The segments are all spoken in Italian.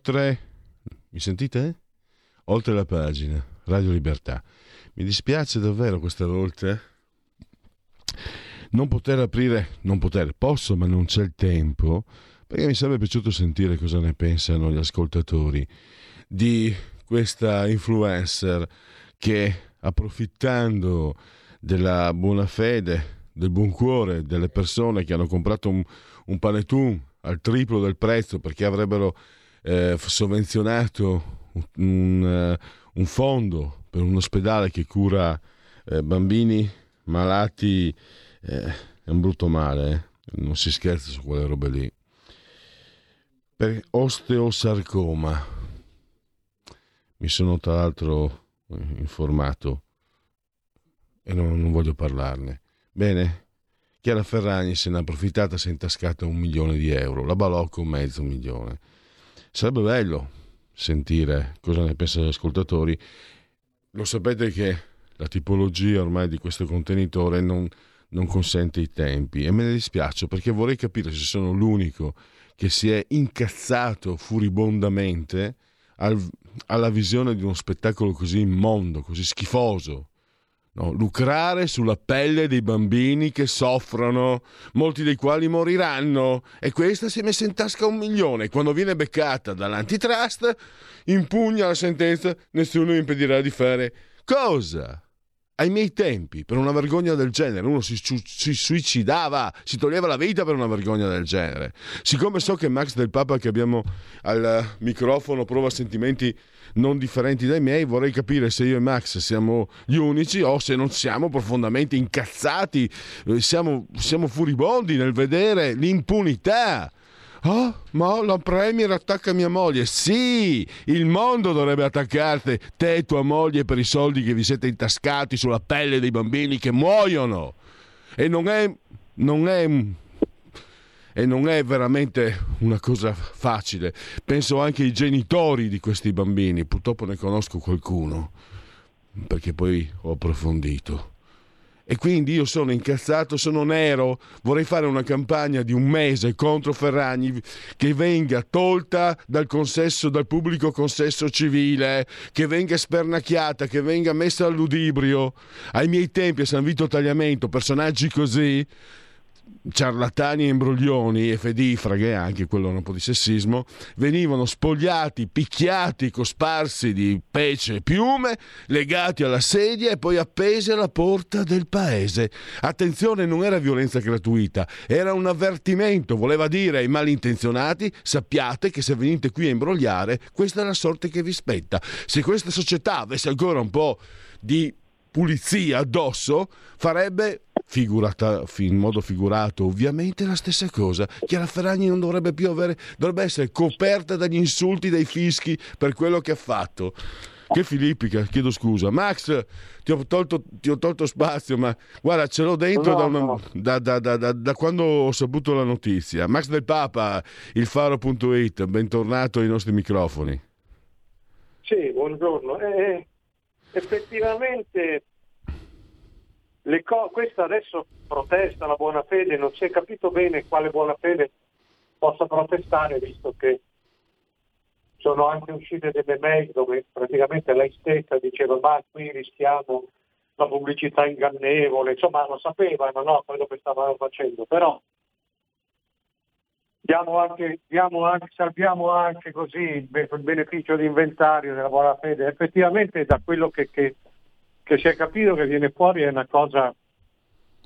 Oltre, mi sentite? Oltre la pagina, Radio Libertà. Mi dispiace davvero questa volta non poter aprire, non poter, posso ma non c'è il tempo, perché mi sarebbe piaciuto sentire cosa ne pensano gli ascoltatori di questa influencer che approfittando della buona fede, del buon cuore delle persone che hanno comprato un, un panettone al triplo del prezzo perché avrebbero eh, sovvenzionato un, uh, un, fondo per un ospedale che cura eh, bambini malati, eh, è un brutto male, eh. non si scherza su quelle robe lì. Per osteosarcoma, mi sono tra l'altro informato e non, non voglio parlarne. Bene, Chiara Ferragni se ne è approfittata, si è intascata un milione di euro, la Balocco mezzo milione. Sarebbe bello sentire cosa ne pensano gli ascoltatori. Lo sapete che la tipologia ormai di questo contenitore non, non consente i tempi e me ne dispiace perché vorrei capire se sono l'unico che si è incazzato furibondamente al, alla visione di uno spettacolo così immondo, così schifoso. No, lucrare sulla pelle dei bambini che soffrono, molti dei quali moriranno, e questa si è messa in tasca un milione. Quando viene beccata dall'antitrust, impugna la sentenza, nessuno impedirà di fare cosa? Ai miei tempi, per una vergogna del genere, uno si, si, suicidava, si toglieva la vita per una vergogna del genere. Siccome so che Max del Papa che abbiamo al microfono prova sentimenti non differenti dai miei, vorrei capire se io e Max siamo gli unici o se non siamo profondamente incazzati, eh, siamo, siamo furibondi nel vedere l'impunità Oh, ma la Premier attacca mia moglie. Sì, il mondo dovrebbe attaccarti, te e tua moglie, per i soldi che vi siete intascati sulla pelle dei bambini che muoiono. E non è, non è, e non è veramente una cosa facile. Penso anche ai genitori di questi bambini. Purtroppo ne conosco qualcuno, perché poi ho approfondito. E quindi io sono incazzato, sono nero, vorrei fare una campagna di un mese contro Ferragni che venga tolta dal consesso, dal pubblico consesso civile, che venga spernacchiata, che venga messa all'udibrio. Ai miei tempi a San Vito Tagliamento, personaggi così ciarlatani e imbroglioni e fedifraghe, anche quello un po' di sessismo, venivano spogliati, picchiati, cosparsi di pece e piume, legati alla sedia e poi appesi alla porta del paese. Attenzione, non era violenza gratuita, era un avvertimento, voleva dire ai malintenzionati, sappiate che se venite qui a imbrogliare, questa è la sorte che vi spetta. Se questa società avesse ancora un po' di pulizia addosso, farebbe figurata, in modo figurato ovviamente la stessa cosa. Chiara Ferragni non dovrebbe più avere, dovrebbe essere coperta dagli insulti dei fischi per quello che ha fatto. Che Filippica, chiedo scusa. Max, ti ho tolto, ti ho tolto spazio, ma guarda, ce l'ho dentro no, da, una, no. da, da, da, quando ho saputo la notizia. Max del Papa, il faro.it, bentornato ai nostri microfoni. Sì, buongiorno. Eh, effettivamente co- questa adesso protesta la buona fede, non si è capito bene quale buona fede possa protestare, visto che sono anche uscite delle mail dove praticamente lei stessa diceva ma qui rischiamo la pubblicità ingannevole, insomma lo sapevano no, quello che stavano facendo, però diamo anche, diamo anche, salviamo anche così il beneficio di inventario della buona fede. Effettivamente da quello che, che, che si è capito che viene fuori è una cosa,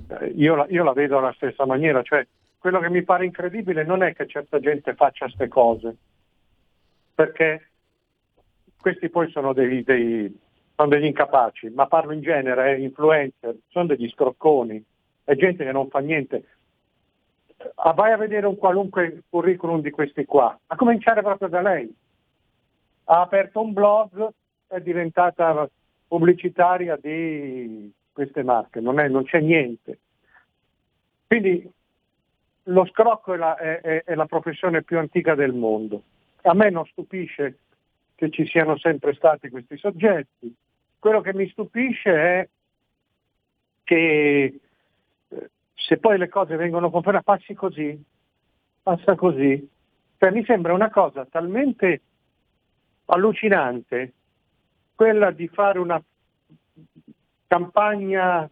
eh, io, la, io la vedo alla stessa maniera, cioè quello che mi pare incredibile non è che certa gente faccia queste cose, perché questi poi sono dei, dei, sono degli incapaci, ma parlo in genere, eh, influencer, sono degli scrocconi, è gente che non fa niente. Ah, vai a vedere un qualunque curriculum di questi qua, a cominciare proprio da lei. Ha aperto un blog, è diventata pubblicitaria di queste marche, non, è, non c'è niente. Quindi lo scrocco è la, è, è la professione più antica del mondo. A me non stupisce che ci siano sempre stati questi soggetti. Quello che mi stupisce è che eh, se poi le cose vengono confermate, passi così, passa così. Cioè, mi sembra una cosa talmente allucinante quella di fare una campagna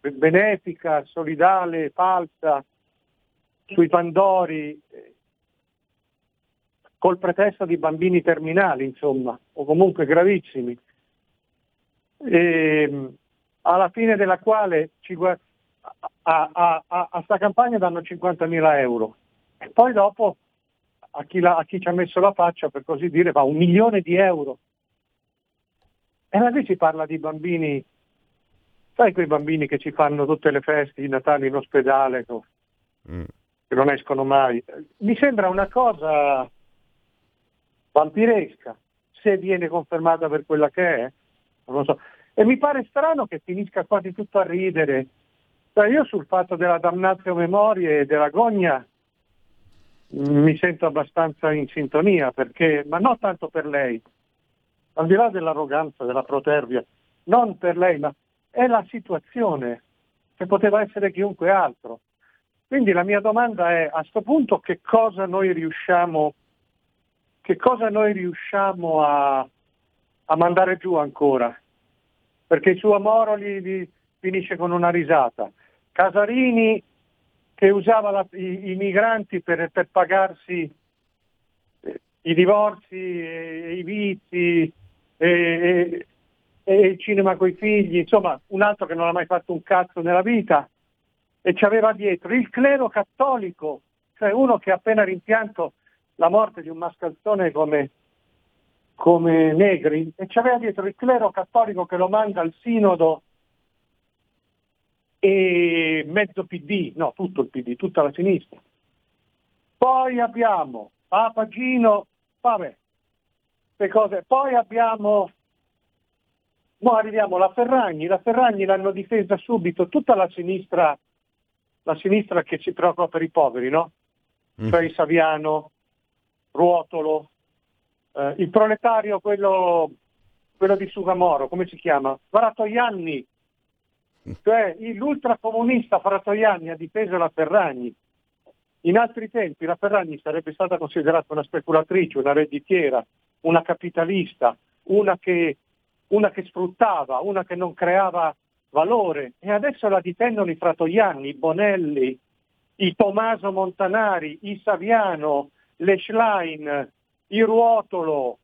benefica, solidale, falsa, sui Pandori, col pretesto di bambini terminali, insomma, o comunque gravissimi, e, alla fine della quale a sta campagna danno 50.000 euro. E poi dopo a chi, la, a chi, ci ha messo la faccia, per così dire, va un milione di euro. E là si parla di bambini, sai quei bambini che ci fanno tutte le feste, i Natali in ospedale, mm. che non escono mai. Mi sembra una cosa vampiresca, se viene confermata per quella che è, non lo so. E mi pare strano che finisca quasi tutto a ridere. Cioè io sul fatto della damnatio memoria e della gogna mi sento abbastanza in sintonia, perché, ma non tanto per lei, al di là dell'arroganza, della protervia, non per lei, ma è la situazione, che poteva essere chiunque altro. Quindi la mia domanda è, a questo punto, che cosa noi riusciamo, cosa noi riusciamo a, a mandare giù ancora? Perché il suo Moroli li, finisce con una risata. Casarini che usava la, i, i, migranti per, per pagarsi eh, i divorzi, e, i vizi, e, e, cinema coi figli, insomma un altro che non ha mai fatto un cazzo nella vita e ci aveva dietro il clero cattolico, cioè uno che ha appena rimpianto la morte di un mascalzone come, come Negri e ci aveva dietro il clero cattolico che lo manda al sinodo e mezzo PD, no tutto il PD, tutta la sinistra. Poi abbiamo Papa Gino, vabbè, le cose. Poi abbiamo, no, arriviamo alla Ferragni, la Ferragni l'hanno difesa subito tutta la sinistra, la sinistra che si preoccupa per i poveri, no? Mm. Cioè Saviano, Ruotolo, eh, il proletario, quello, quello di Sugamoro, come si chiama? Varatoianni, mm. cioè l'ultracomunista Fratoianni ha difeso la Ferragni. In altri tempi la Ferragni sarebbe stata considerata una speculatrice, una redditiera, una capitalista, una che, una che sfruttava, una che non creava valore e adesso la difendono i Fratoianni, i Bonelli, i Tommaso Montanari, i Saviano, le Schlein, i Ruotolo.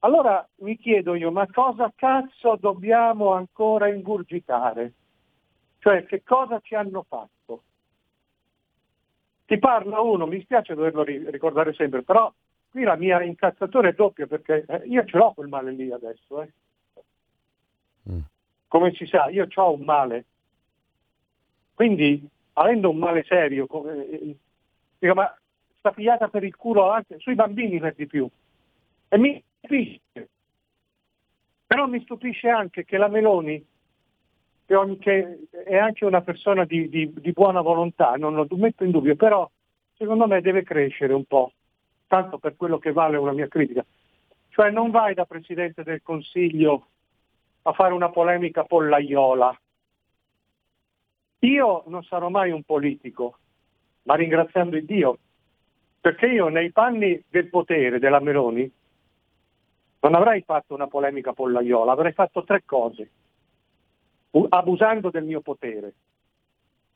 Allora mi chiedo io, ma cosa cazzo dobbiamo ancora ingurgitare? Cioè, che cosa ci hanno fatto? Ti parla uno, mi spiace doverlo ricordare sempre, però Qui la mia incazzatura è doppia perché eh, io ce l'ho quel male lì adesso. Eh. Mm. Come si sa, io ho un male. Quindi, avendo un male serio, come, eh, dico, ma sta pigliata per il culo anche sui bambini per di più. E mi stupisce. Però mi stupisce anche che la Meloni, che è anche una persona di, di, di buona volontà, non lo metto in dubbio, però secondo me deve crescere un po' tanto per quello che vale una mia critica. Cioè non vai da Presidente del Consiglio a fare una polemica pollaiola. Io non sarò mai un politico, ma ringraziando il Dio, perché io nei panni del potere della Meloni non avrei fatto una polemica pollaiola, avrei fatto tre cose, abusando del mio potere.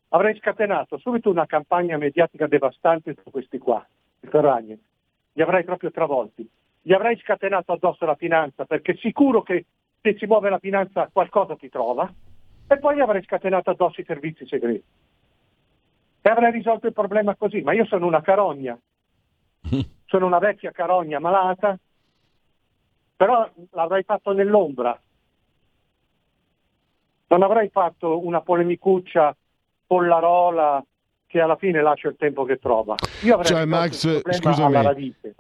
Avrei scatenato subito una campagna mediatica devastante su questi qua, Ferragni, li avrei proprio travolti, gli avrei scatenato addosso la finanza perché sicuro che se si muove la finanza qualcosa ti trova e poi gli avrei scatenato addosso i servizi segreti. E avrei risolto il problema così, ma io sono una carogna, sono una vecchia carogna malata, però l'avrai fatto nell'ombra. Non avrai fatto una polemicuccia pollarola che alla fine lascia il tempo che trova. Io avrei cioè, Max, scusami, alla radice.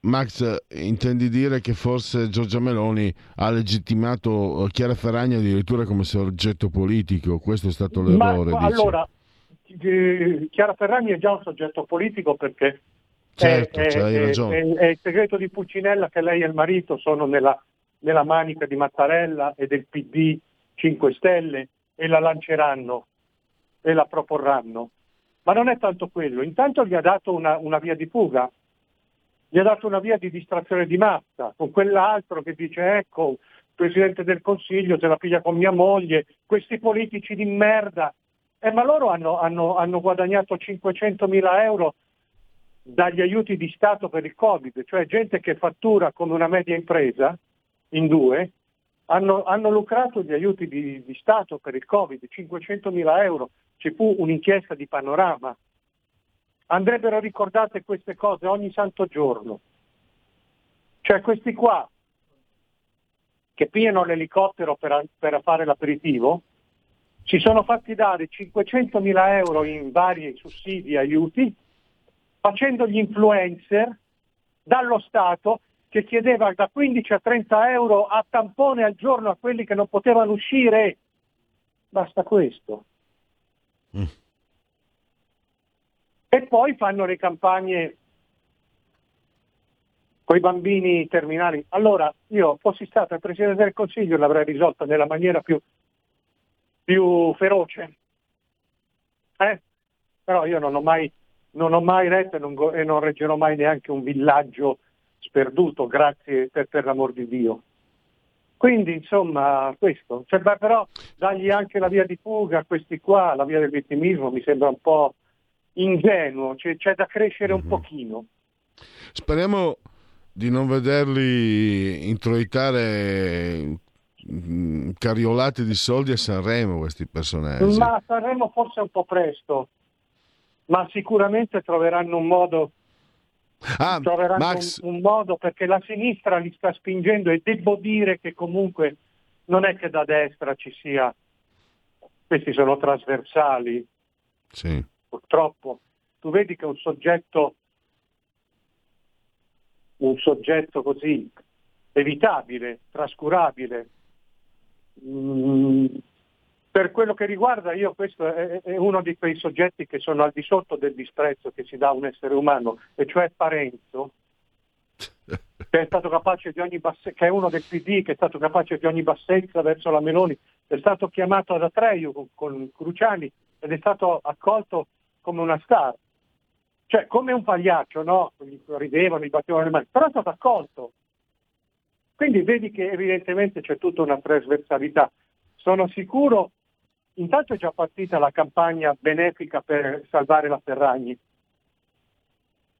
Max, intendi dire che forse Giorgia Meloni ha legittimato eh, Chiara Ferragni addirittura come soggetto politico? Questo è stato l'errore. Ma, allora, eh, Chiara Ferragni è già un soggetto politico perché certo, è, cioè, è, è, è, il segreto di Pulcinella che lei e il marito sono nella, nella manica di Mattarella e del PD 5 Stelle e la lanceranno e la proporranno. Ma non è tanto quello, intanto gli ha dato una, una via di fuga, gli ha dato una via di distrazione di massa, con quell'altro che dice ecco, Presidente del Consiglio se la piglia con mia moglie, questi politici di merda. Eh, ma loro hanno, hanno, hanno guadagnato 500 mila euro dagli aiuti di Stato per il Covid, cioè gente che fattura come una media impresa in due, hanno, hanno lucrato gli aiuti di, di, Stato per il Covid, 500 mila euro, ci fu un'inchiesta di panorama andrebbero ricordate queste cose ogni santo giorno. Cioè questi qua che pigliano l'elicottero per, per fare l'aperitivo, si sono fatti dare 500 mila euro in vari sussidi e aiuti, facendo gli influencer dallo Stato che chiedeva da 15 a 30 euro a tampone al giorno a quelli che non potevano uscire. Basta questo. E poi fanno le campagne con i bambini terminali. Allora io fossi stato il Presidente del Consiglio l'avrei risolta nella maniera più, più feroce. Eh? Però io non ho mai, non ho mai retto e non, e non, reggerò mai neanche un villaggio sperduto, grazie per, per l'amor di Dio. Quindi insomma questo, cioè, però dargli anche la via di fuga a questi qua, la via del vittimismo mi sembra un po' ingenuo, cioè, c'è da crescere un mm-hmm. pochino. Speriamo di non vederli introitare mm, cariolati di soldi a Sanremo questi personaggi. Ma a Sanremo forse un po' presto, ma sicuramente troveranno un modo. Ah, troveranno Max... un, un modo perché la sinistra li sta spingendo e devo dire che comunque non è che da destra ci sia, questi sono trasversali. Sì. Purtroppo. Tu vedi che un soggetto, un soggetto così evitabile, trascurabile, mh, mm, per quello che riguarda io questo è, è, uno di quei soggetti che sono al di sotto del disprezzo che si dà a un essere umano, e cioè Parenzo, che è stato capace di ogni bassezza, che è uno del PD, che è stato capace di ogni bassezza verso la Meloni, è stato chiamato ad Atreio con, con Cruciani ed è stato accolto come una star. Cioè, come un pagliaccio, no? Gli ridevano, gli battevano le mani, però è stato accolto. Quindi vedi che evidentemente c'è tutta una trasversalità. Sono sicuro, intanto è già partita la campagna benefica per salvare la Ferragni.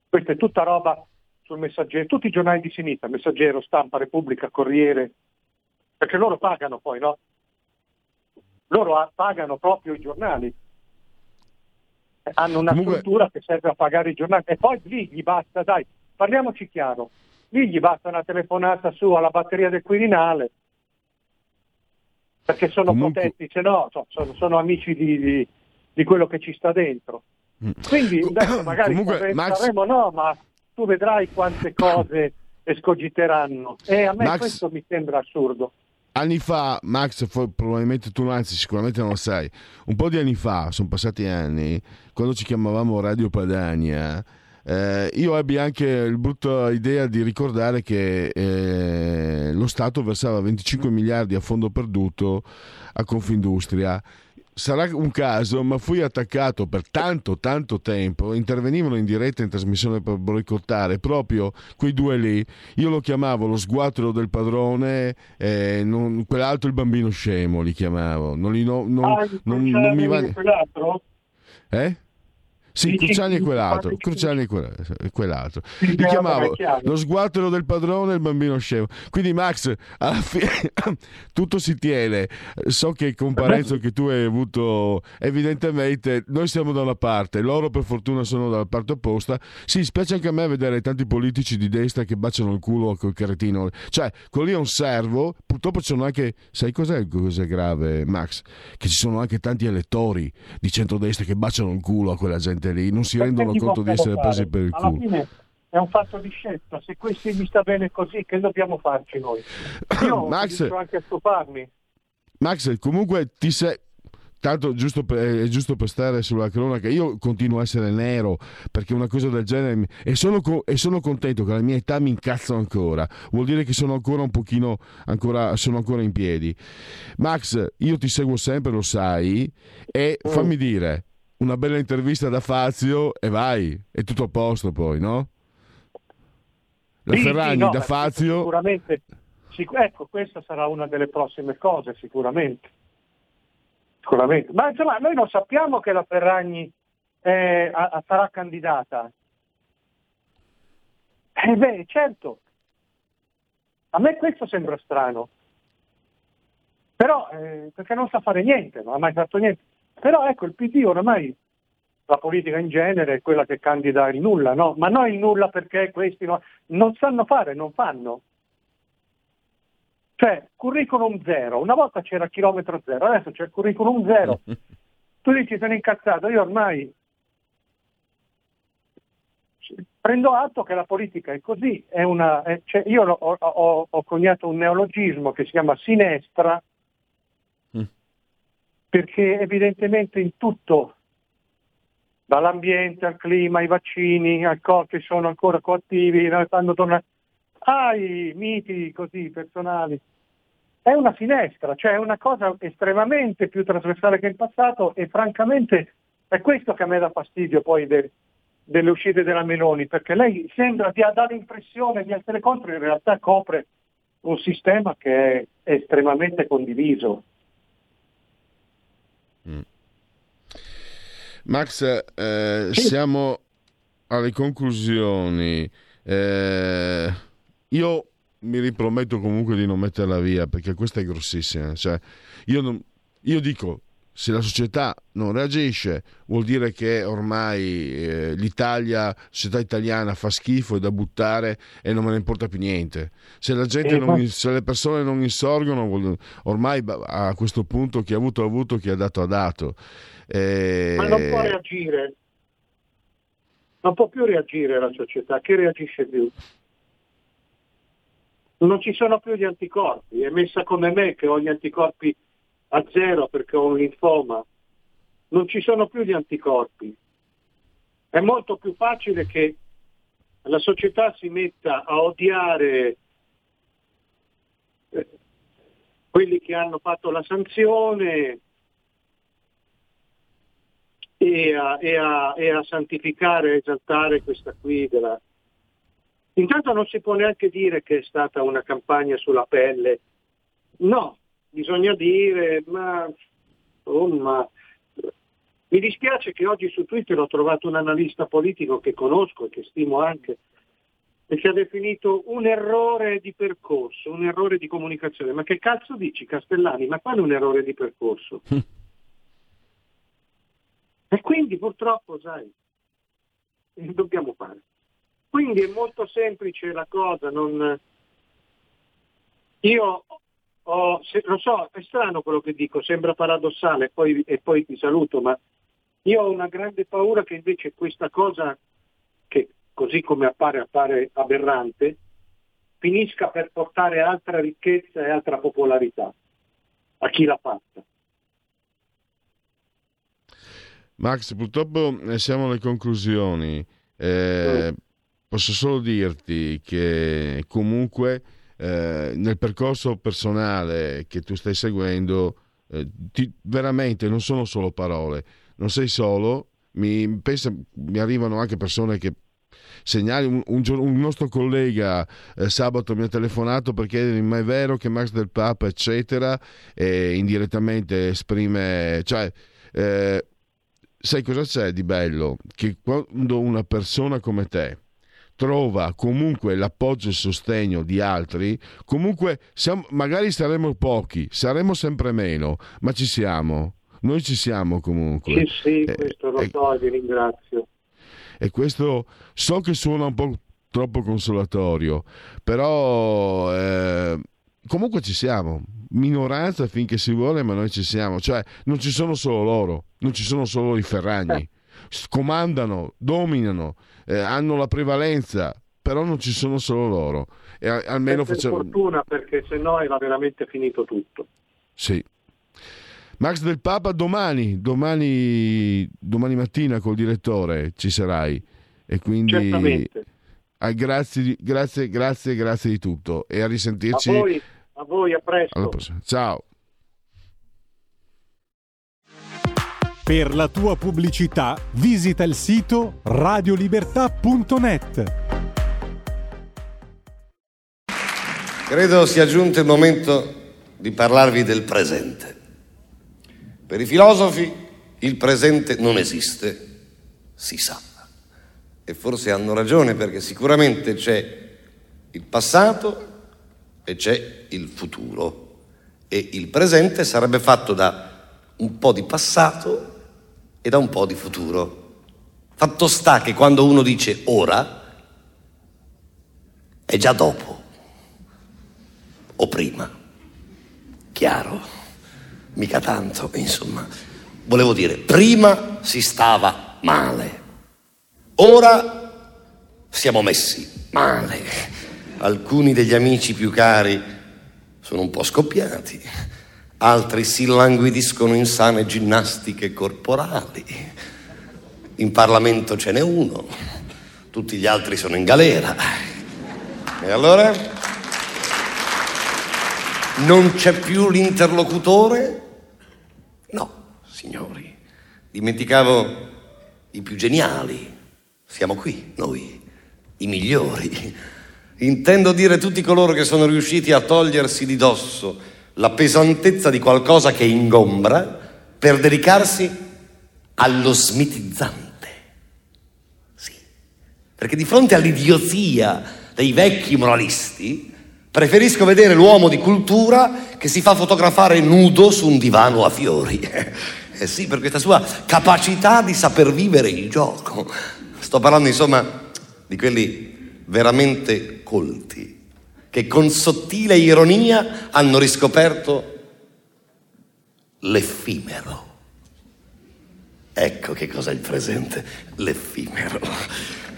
Questa è tutta roba sul messaggero, tutti i giornali di sinistra, Messaggero, Stampa, Repubblica, Corriere, perché loro pagano poi, no? Loro pagano proprio i giornali hanno una Comunque... struttura che serve a pagare i giornali e poi lì gli basta, dai, parliamoci chiaro, lì gli basta una telefonata su alla batteria del Quirinale perché sono Comunque... protetti, se no sono, sono amici di, di, di, quello che ci sta dentro. Mm. Quindi adesso magari Comunque, Max... saremo no, ma tu vedrai quante cose escogiteranno e a me Max... questo mi sembra assurdo anni fa, Max, probabilmente tu, anzi sicuramente non lo sai, un po' di anni fa, sono passati anni, quando ci chiamavamo Radio Padania, eh, io ebbi anche il brutta idea di ricordare che eh, lo Stato versava 25 miliardi a fondo perduto a Confindustria sarà un caso, ma fui attaccato per tanto, tanto tempo. Intervenivano in diretta in trasmissione per boicottare proprio quei due lì. Io lo chiamavo lo sguattero del padrone, eh, non, quell'altro il bambino scemo li chiamavo. Non, li, no, non, ah, non, non mi va. Eh? Sì, Cruciani è quell'altro, Cruciani è quell'altro. Li chiamavo lo sguattero del padrone e il bambino scemo. Quindi Max, alla fine tutto si tiene. So che con Parenzo che tu hai avuto, evidentemente noi siamo da una parte, loro per fortuna sono dalla parte opposta. Sì, spiace anche a me vedere tanti politici di destra che baciano il culo col cretino. Cioè, quello lì è un servo, purtroppo ci sono anche, sai cos'è, cos'è grave Max? Che ci sono anche tanti elettori di centrodestra che baciano il culo a quella gente lì, non si rendono conto di essere fare? presi per il Alla culo. Fine è un fatto di scelta, se questi gli sta bene così, che dobbiamo farci noi? Io Max, anche a stuparmi. Max, comunque ti sei Tanto giusto per, è giusto per stare sulla cronaca, io continuo a essere nero perché una cosa del genere e sono, e sono contento che alla mia età mi incazzo ancora, vuol dire che sono ancora un pochino, ancora, sono ancora in piedi. Max, io ti seguo sempre, lo sai, e mm. fammi dire, una bella intervista da Fazio e vai, è tutto a posto poi, no? La sì, Ferragni sì, no, da Fazio... Sicuramente, sic- ecco, questa sarà una delle prossime cose, sicuramente. Sicuramente. Ma insomma, noi non sappiamo che la Ferragni eh, a, a, sarà candidata. Eh beh, certo. A me questo sembra strano. Però, eh, perché non sa fare niente, non ha mai fatto niente. Però ecco, il PD oramai, la politica in genere è quella che candida il nulla, no? Ma non il nulla perché questi no, non sanno fare, non fanno. Cioè, curriculum zero, una volta c'era chilometro zero, adesso c'è il curriculum zero. tu dici sono incazzato, io ormai prendo atto che la politica è così, è una, è, cioè io ho, ho, ho, coniato un neologismo che si chiama sinestra. Perché evidentemente in tutto, dall'ambiente al clima, ai vaccini, al corpo che sono ancora coattivi, fanno tornare ai miti così personali. È una finestra, cioè è una cosa estremamente più trasversale che in passato e francamente è questo che a me dà fastidio poi de, delle uscite della Meloni, perché lei sembra di dare l'impressione di essere contro, in realtà copre un sistema che è estremamente condiviso. Max, eh, sì. siamo alle conclusioni. Eh, io mi riprometto comunque di non metterla via perché questa è grossissima. Cioè, io, non, io dico, se la società non reagisce vuol dire che ormai eh, l'Italia, la società italiana fa schifo, è da buttare e non me ne importa più niente. Se, non, se le persone non insorgono, ormai a questo punto chi ha avuto ha avuto, chi ha dato ha dato. Eh... Ma non può reagire. Non può più reagire la società, che reagisce più? non ci sono più gli anticorpi, è messa come me che ho gli anticorpi a zero perché ho un linfoma, non ci sono più gli anticorpi. È molto più facile che la società si metta a odiare eh, quelli che hanno fatto la sanzione e a, e a, e a santificare, esaltare questa qui della, Intanto non si può neanche dire che è stata una campagna sulla pelle. No, bisogna dire, ma, oh, ma mi dispiace che oggi su Twitter ho trovato un analista politico che conosco e che stimo anche, e che ha definito un errore di percorso, un errore di comunicazione. Ma che cazzo dici Castellani? Ma quale un errore di percorso? e quindi purtroppo, sai, dobbiamo fare. Quindi è molto semplice la cosa, non... io ho, se, lo so, è strano quello che dico, sembra paradossale poi, e poi ti saluto, ma io ho una grande paura che invece questa cosa, che così come appare, appare aberrante, finisca per portare altra ricchezza e altra popolarità a chi l'ha fatta. Max, purtroppo eh, siamo alle conclusioni. Eh, mm. Posso solo dirti che comunque eh, nel percorso personale che tu stai seguendo, eh, ti, veramente non sono solo parole, non sei solo, mi, pensa, mi arrivano anche persone che segnali un, un, un nostro collega eh, sabato mi ha telefonato per chiedermi ma è vero che Max del Papa eccetera e indirettamente esprime cioè eh, sai cosa c'è di bello? Che quando una persona come te trova comunque l'appoggio e il sostegno di altri, comunque siamo, magari saremo pochi, saremo sempre meno, ma ci siamo. Noi ci siamo comunque. Sì, sì, eh, questo lo eh, so e vi ringrazio. E questo so che suona un po' troppo consolatorio, però eh, comunque ci siamo. Minoranza finché si vuole, ma noi ci siamo. Cioè, non ci sono solo loro, non ci sono solo i ferragni. Eh. Comandano, dominano, eh, hanno la prevalenza, però non ci sono solo loro. E almeno per facciamo... fortuna perché se no era veramente finito tutto. Sì. Max del Papa domani, domani, domani mattina col direttore ci sarai e quindi Certamente. Ah, grazie, grazie, grazie, grazie di tutto e a risentirci. A voi, a, voi, a presto. Ciao. Per la tua pubblicità visita il sito radiolibertà.net. Credo sia giunto il momento di parlarvi del presente. Per i filosofi il presente non esiste, si sa. E forse hanno ragione perché sicuramente c'è il passato e c'è il futuro. E il presente sarebbe fatto da un po' di passato e da un po' di futuro. Fatto sta che quando uno dice ora, è già dopo o prima. Chiaro? Mica tanto, insomma. Volevo dire, prima si stava male, ora siamo messi male. Alcuni degli amici più cari sono un po' scoppiati altri si languidiscono in sane ginnastiche corporali. In Parlamento ce n'è uno, tutti gli altri sono in galera. E allora? Non c'è più l'interlocutore? No, signori, dimenticavo i più geniali. Siamo qui, noi, i migliori. Intendo dire tutti coloro che sono riusciti a togliersi di dosso la pesantezza di qualcosa che ingombra per dedicarsi allo smitizzante. Sì, perché di fronte all'idiozia dei vecchi moralisti preferisco vedere l'uomo di cultura che si fa fotografare nudo su un divano a fiori. Eh sì, per questa sua capacità di saper vivere il gioco. Sto parlando insomma di quelli veramente colti che con sottile ironia hanno riscoperto l'effimero. Ecco che cos'è il presente, l'effimero.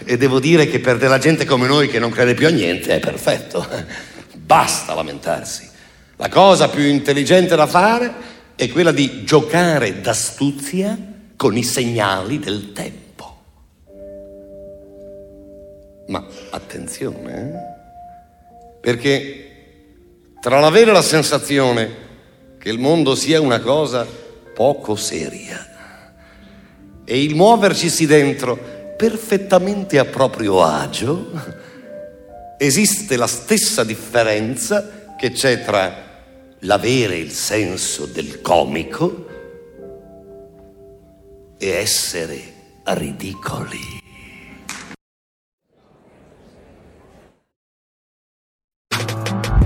E devo dire che per della gente come noi che non crede più a niente è perfetto. Basta lamentarsi. La cosa più intelligente da fare è quella di giocare d'astuzia con i segnali del tempo. Ma attenzione, eh? Perché tra l'avere la sensazione che il mondo sia una cosa poco seria e il muovercisi dentro perfettamente a proprio agio, esiste la stessa differenza che c'è tra l'avere il senso del comico e essere ridicoli.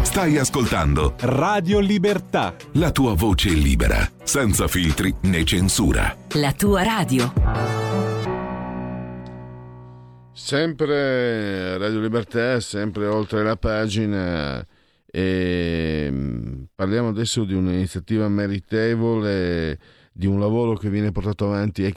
Stai ascoltando Radio Libertà. La tua voce libera, senza filtri né censura. La tua radio. Sempre Radio Libertà, sempre oltre la pagina. E mm, parliamo adesso di un'iniziativa meritevole, di un lavoro che viene portato avanti, è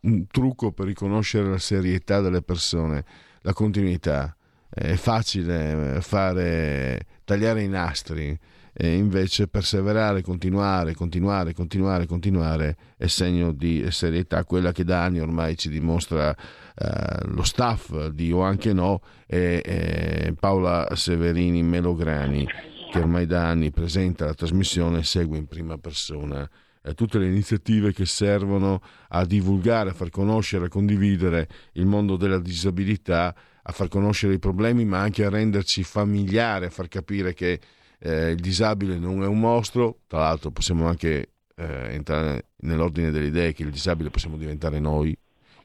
un trucco per riconoscere la serietà delle persone, la continuità. È facile fare tagliare i nastri e invece perseverare, continuare, continuare, continuare, continuare è segno di serietà, quella che da anni ormai ci dimostra eh, lo staff di O anche no e, e Paola Severini Melograni che ormai da anni presenta la trasmissione e segue in prima persona eh, tutte le iniziative che servono a divulgare, a far conoscere, a condividere il mondo della disabilità a far conoscere i problemi, ma anche a renderci familiare, a far capire che eh, il disabile non è un mostro. Tra l'altro possiamo anche eh, entrare nell'ordine delle idee che il disabile possiamo diventare noi,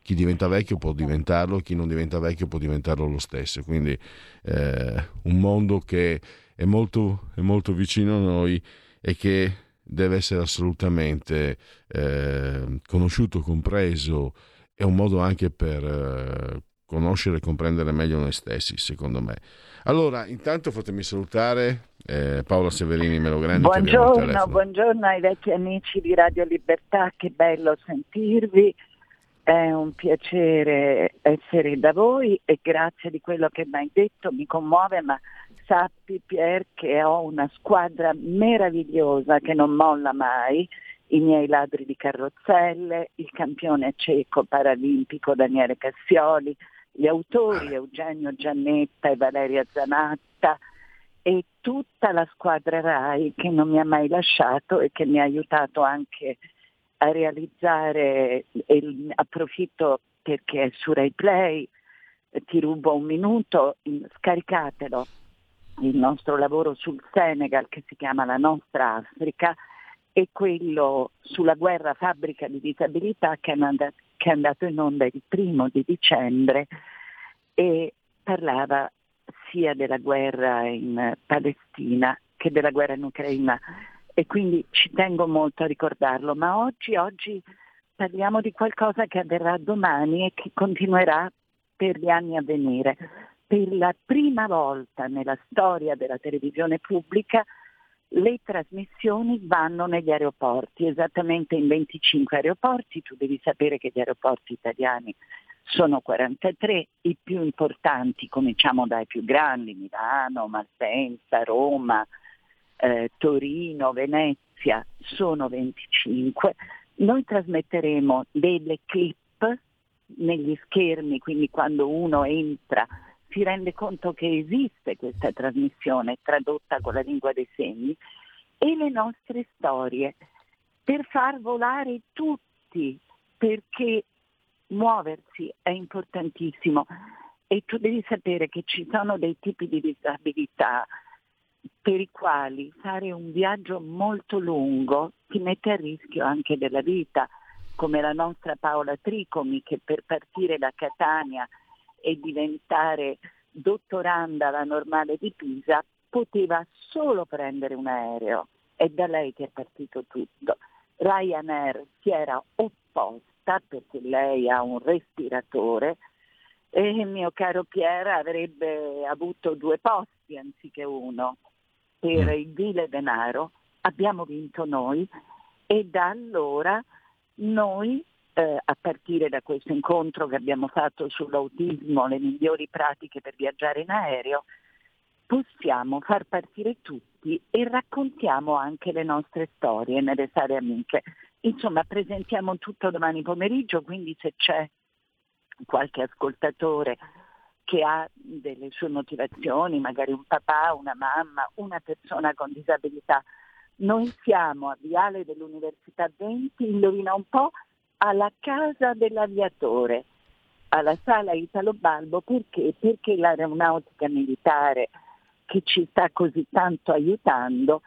chi diventa vecchio può diventarlo, chi non diventa vecchio può diventarlo lo stesso. Quindi eh, un mondo che è molto, è molto, vicino a noi e che deve essere assolutamente eh, conosciuto, compreso, è un modo anche per eh, conoscere e comprendere meglio noi stessi, secondo me. Allora, intanto fatemi salutare eh, Paola Severini Melograndi. Buongiorno, buongiorno ai vecchi amici di Radio Libertà, che bello sentirvi. È un piacere essere da voi e grazie di quello che mi hai detto, mi commuove, ma sappi Pier che ho una squadra meravigliosa che non molla mai, i miei ladri di carrozzelle, il campione cieco paralimpico Daniele Cassioli, gli autori Eugenio Giannetta e Valeria Zanatta e tutta la squadra RAI che non mi ha mai lasciato e che mi ha aiutato anche a realizzare, e approfitto perché è su Rai Play, ti rubo un minuto, scaricatelo, il nostro lavoro sul Senegal che si chiama La nostra Africa e quello sulla guerra fabbrica di disabilità che è, che è andato in onda il primo di dicembre e parlava sia della guerra in Palestina che della guerra in Ucraina e quindi ci tengo molto a ricordarlo, ma oggi, oggi parliamo di qualcosa che avverrà domani e che continuerà per gli anni a venire. Per la prima volta nella storia della televisione pubblica le trasmissioni vanno negli aeroporti, esattamente in 25 aeroporti, tu devi sapere che gli aeroporti italiani sono 43, i più importanti, cominciamo dai più grandi, Milano, Malpensa, Roma, eh, Torino, Venezia, sono 25. Noi trasmetteremo delle clip negli schermi, quindi quando uno entra si rende conto che esiste questa trasmissione tradotta con la lingua dei segni e le nostre storie per far volare tutti, perché muoversi è importantissimo. E tu devi sapere che ci sono dei tipi di disabilità per i quali fare un viaggio molto lungo ti mette a rischio anche della vita, come la nostra Paola Tricomi che per partire da Catania e diventare dottoranda alla normale di Pisa poteva solo prendere un aereo. È da lei che è partito tutto. Ryanair si era opposta perché lei ha un respiratore e il mio caro Piera avrebbe avuto due posti anziché uno per mm. il vile denaro. Abbiamo vinto noi e da allora noi eh, a partire da questo incontro che abbiamo fatto sull'autismo, le migliori pratiche per viaggiare in aereo, possiamo far partire tutti e raccontiamo anche le nostre storie nelle sale amiche. Insomma, presentiamo tutto domani pomeriggio, quindi se c'è qualche ascoltatore che ha delle sue motivazioni, magari un papà, una mamma, una persona con disabilità, noi siamo a Viale dell'Università 20, indovina un po', alla casa dell'aviatore, alla sala Italo Balbo, perché? Perché l'aeronautica militare che ci sta così tanto aiutando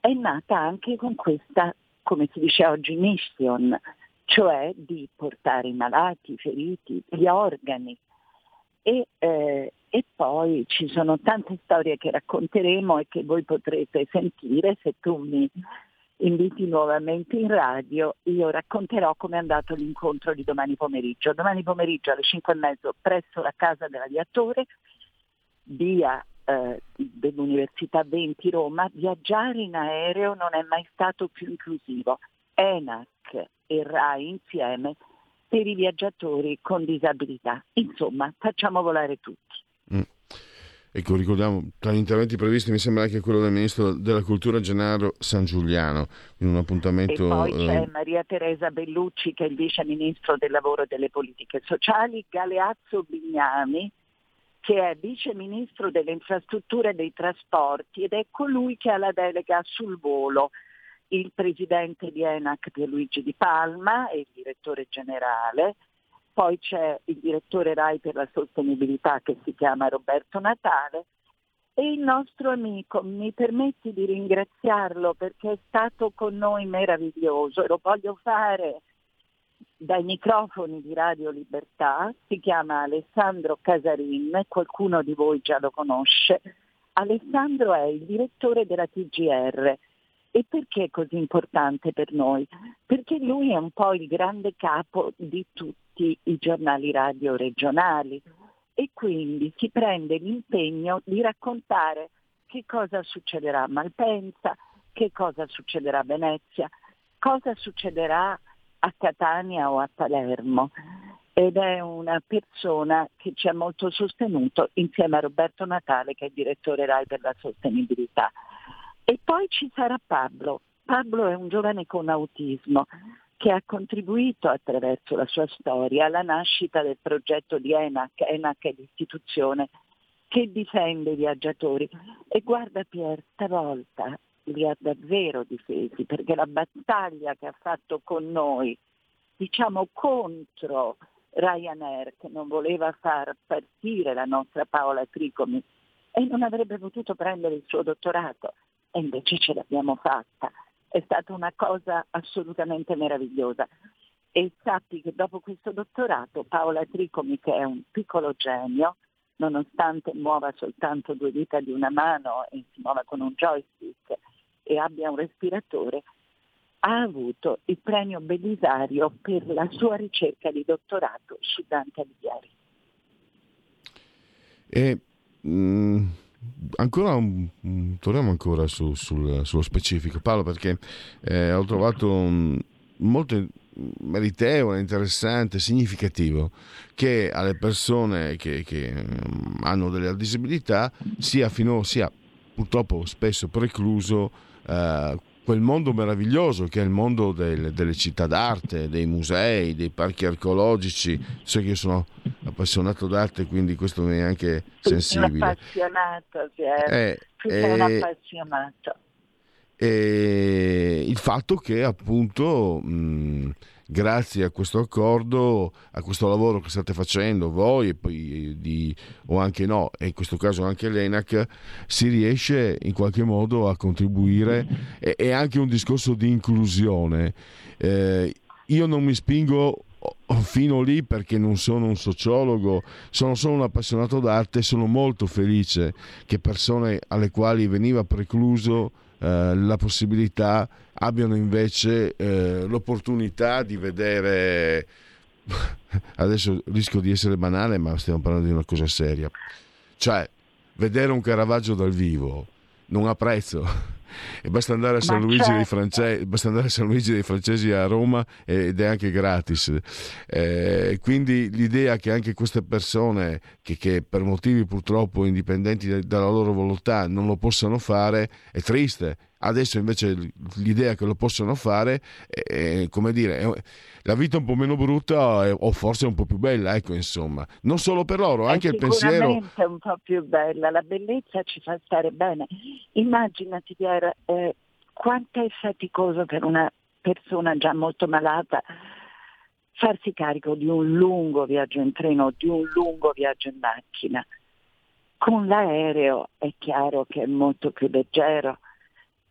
è nata anche con questa, come si dice oggi, mission, cioè di portare i malati, i feriti, gli organi. E, eh, e poi ci sono tante storie che racconteremo e che voi potrete sentire se tu mi inviti nuovamente in radio, io racconterò come è andato l'incontro di domani pomeriggio. Domani pomeriggio alle 5 e mezzo presso la casa dell'aviatore, via eh, dell'Università 20 Roma, viaggiare in aereo non è mai stato più inclusivo. ENAC e RAI insieme per i viaggiatori con disabilità. Insomma, facciamo volare tutti. Mm. Ecco, ricordiamo, tra gli interventi previsti mi sembra anche quello del Ministro della Cultura Gennaro San Giuliano, in un appuntamento... E poi eh... c'è Maria Teresa Bellucci che è il Vice Ministro del Lavoro e delle Politiche Sociali, Galeazzo Bignami che è Vice Ministro delle Infrastrutture e dei Trasporti ed è colui che ha la delega sul volo, il Presidente di ENAC Pierluigi Di Palma e il Direttore Generale, poi c'è il direttore RAI per la sostenibilità che si chiama Roberto Natale E il nostro amico, mi permetti di ringraziarlo perché è stato con noi meraviglioso lo voglio fare dai microfoni di Radio Libertà, si chiama Alessandro Casarin, qualcuno di voi già lo conosce. Alessandro è il direttore della TGR. E perché è così importante per noi? Perché lui è un po' il grande capo di tutti i giornali radio regionali e quindi si prende l'impegno di raccontare che cosa succederà a Malpensa, che cosa succederà a Venezia, cosa succederà a Catania o a Palermo. Ed è una persona che ci ha molto sostenuto insieme a Roberto Natale che è direttore RAI per la sostenibilità. E poi ci sarà Pablo. Pablo è un giovane con autismo che ha contribuito attraverso la sua storia alla nascita del progetto di ENAC. ENAC è l'istituzione che difende i viaggiatori. E guarda Pier, stavolta li ha davvero difesi, perché la battaglia che ha fatto con noi, diciamo contro Ryanair, che non voleva far partire la nostra Paola Tricomi, e non avrebbe potuto prendere il suo dottorato, e invece ce l'abbiamo fatta è stata una cosa assolutamente meravigliosa. E sappi che dopo questo dottorato Paola Tricomi, che è un piccolo genio, nonostante muova soltanto due dita di una mano e si muova con un joystick e abbia un respiratore, ha avuto il premio Belisario per la sua ricerca di dottorato su Dante Alighieri. E, mm, ancora un, torniamo ancora su, sul, sullo specifico, Paolo, perché eh, ho trovato um, molto meritevole, interessante, significativo che alle persone che, che um, hanno delle disabilità sia, fino, sia purtroppo spesso precluso uh, quel mondo meraviglioso che è il mondo del, delle città d'arte, dei musei, dei parchi archeologici. So che io sono appassionato d'arte, quindi questo mi è anche sensibile. Sono appassionato, eh, eh, un appassionato. E il fatto che appunto mh, grazie a questo accordo, a questo lavoro che state facendo voi e poi di, o anche no, e in questo caso anche l'ENAC, si riesce in qualche modo a contribuire e, è anche un discorso di inclusione. Eh, io non mi spingo fino lì perché non sono un sociologo, sono solo un appassionato d'arte e sono molto felice che persone alle quali veniva precluso eh, la possibilità abbiano invece eh, l'opportunità di vedere adesso rischio di essere banale ma stiamo parlando di una cosa seria cioè vedere un Caravaggio dal vivo non ha prezzo e basta andare, a San Luigi certo. dei Francesi, basta andare a San Luigi dei Francesi a Roma ed è anche gratis. Eh, quindi l'idea che anche queste persone che, che, per motivi purtroppo indipendenti dalla loro volontà non lo possano fare è triste. Adesso invece l'idea che lo possano fare è, come dire, è, la vita un po' meno brutta o forse un po' più bella, ecco insomma. Non solo per loro, anche il pensiero... Sicuramente un po' più bella, la bellezza ci fa stare bene. Immaginati Pier, eh, quanto è faticoso per una persona già molto malata farsi carico di un lungo viaggio in treno, di un lungo viaggio in macchina. Con l'aereo è chiaro che è molto più leggero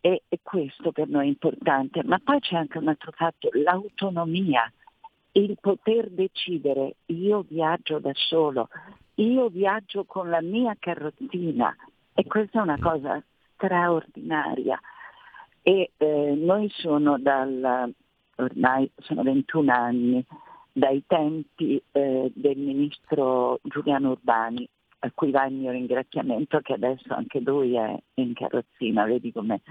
e, e questo per noi è importante, ma poi c'è anche un altro fatto, l'autonomia, il poter decidere io viaggio da solo, io viaggio con la mia carrozzina. E questa è una cosa straordinaria. E eh, noi sono dal, ormai sono 21 anni, dai tempi eh, del ministro Giuliano Urbani, a cui va il mio ringraziamento che adesso anche lui è in carrozzina, vedi come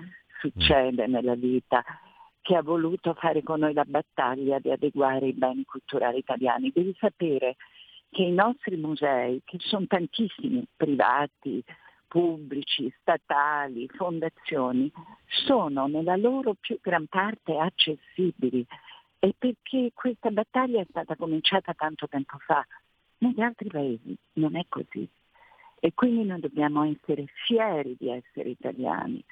succede nella vita, che ha voluto fare con noi la battaglia di adeguare i beni culturali italiani. Devi sapere che i nostri musei, che sono tantissimi, privati, pubblici, statali, fondazioni, sono nella loro più gran parte accessibili e perché questa battaglia è stata cominciata tanto tempo fa. Negli altri paesi non è così. E quindi noi dobbiamo essere fieri di essere italiani.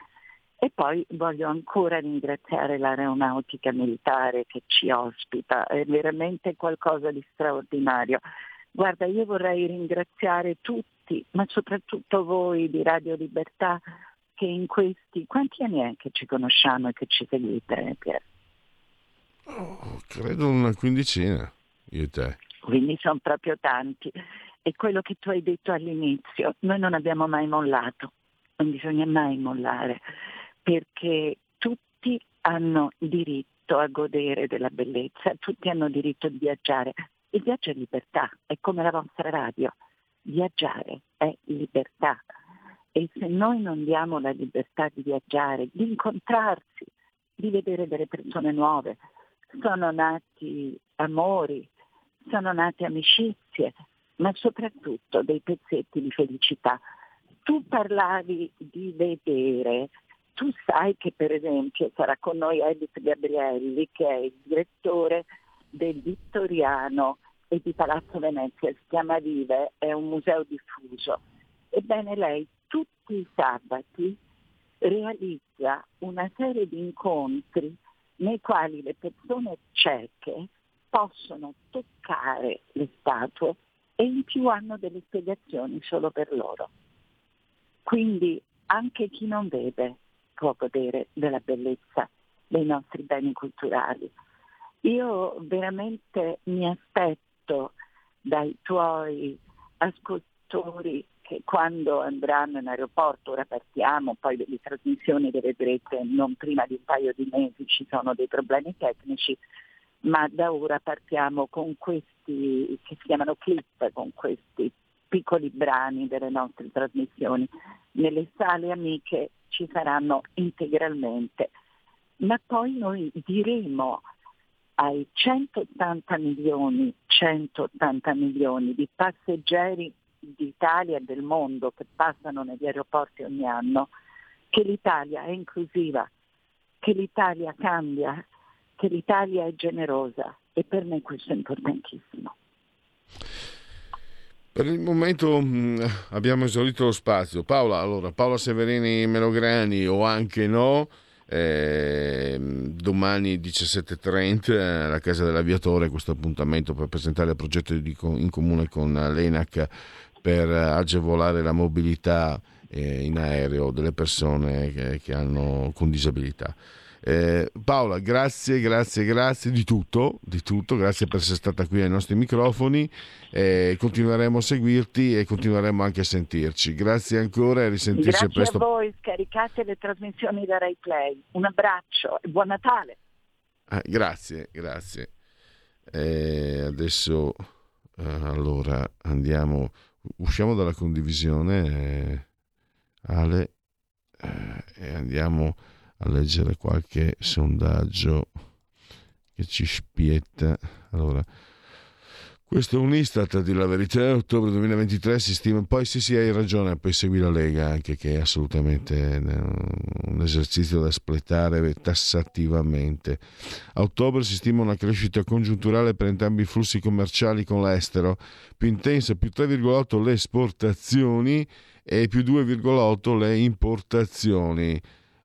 E poi voglio ancora ringraziare l'aeronautica militare che ci ospita, è veramente qualcosa di straordinario. Guarda, io vorrei ringraziare tutti ma soprattutto voi di Radio Libertà, che in questi, quanti anni è che ci conosciamo e che ci seguite, Pier? Oh, credo una quindicina, io e te. Quindi sono proprio tanti. E quello che tu hai detto all'inizio, noi non abbiamo mai mollato, non bisogna mai mollare, perché tutti hanno diritto a godere della bellezza, tutti hanno diritto di viaggiare. Il viaggio è libertà, è come la vostra radio. Viaggiare è libertà. E se noi non diamo la libertà di viaggiare, di incontrarsi, di vedere delle persone nuove, sono nati amori, sono nate amicizie, ma soprattutto dei pezzetti di felicità. Tu parlavi di vedere, tu sai che per esempio sarà con noi Edith Gabrielli, che è il direttore del Vittoriano e di Palazzo Venezia, si chiama Vive, è un museo diffuso. Ebbene lei tutti i sabati realizza una serie di incontri nei quali le persone cieche possono toccare le statue e in più hanno delle spiegazioni solo per loro. Quindi anche chi non vede può godere della bellezza dei nostri beni culturali. Io veramente mi aspetto dai tuoi ascoltatori che quando andranno in aeroporto, ora partiamo, poi le trasmissioni le vedrete non prima di un paio di mesi, ci sono dei problemi tecnici, ma da ora partiamo con questi che si chiamano clip, con questi piccoli brani delle nostre trasmissioni. Nelle sale amiche ci saranno integralmente, ma poi noi diremo ai 180 milioni, 180 milioni di passeggeri d'Italia e del mondo che passano negli aeroporti ogni anno, che l'Italia è inclusiva, che l'Italia cambia, che l'Italia è generosa e per me questo è importantissimo. Per il momento mm, abbiamo esaurito lo spazio. Paola, allora, Paola Severini Melograni o anche no, eh, domani 17.30 alla Casa dell'Aviatore questo appuntamento per presentare il progetto di, in comune con l'ENAC per agevolare la mobilità eh, in aereo delle persone che, che hanno con disabilità. Eh, Paola, grazie, grazie, grazie di tutto, di tutto, grazie per essere stata qui ai nostri microfoni, eh, continueremo a seguirti e continueremo anche a sentirci. Grazie ancora e risentirci grazie presto. Grazie a voi, scaricate le trasmissioni da Rai Play. Un abbraccio e buon Natale. Ah, grazie, grazie. Eh, adesso allora andiamo usciamo dalla condivisione, eh, Ale, eh, e andiamo a leggere qualche sondaggio che ci spietta. Allora, questo è un Istat, dire la verità, ottobre 2023 si stima, poi sì sì hai ragione, poi segui la Lega anche che è assolutamente un esercizio da espletare tassativamente. A ottobre si stima una crescita congiunturale per entrambi i flussi commerciali con l'estero, più intensa, più 3,8 le esportazioni e più 2,8 le importazioni.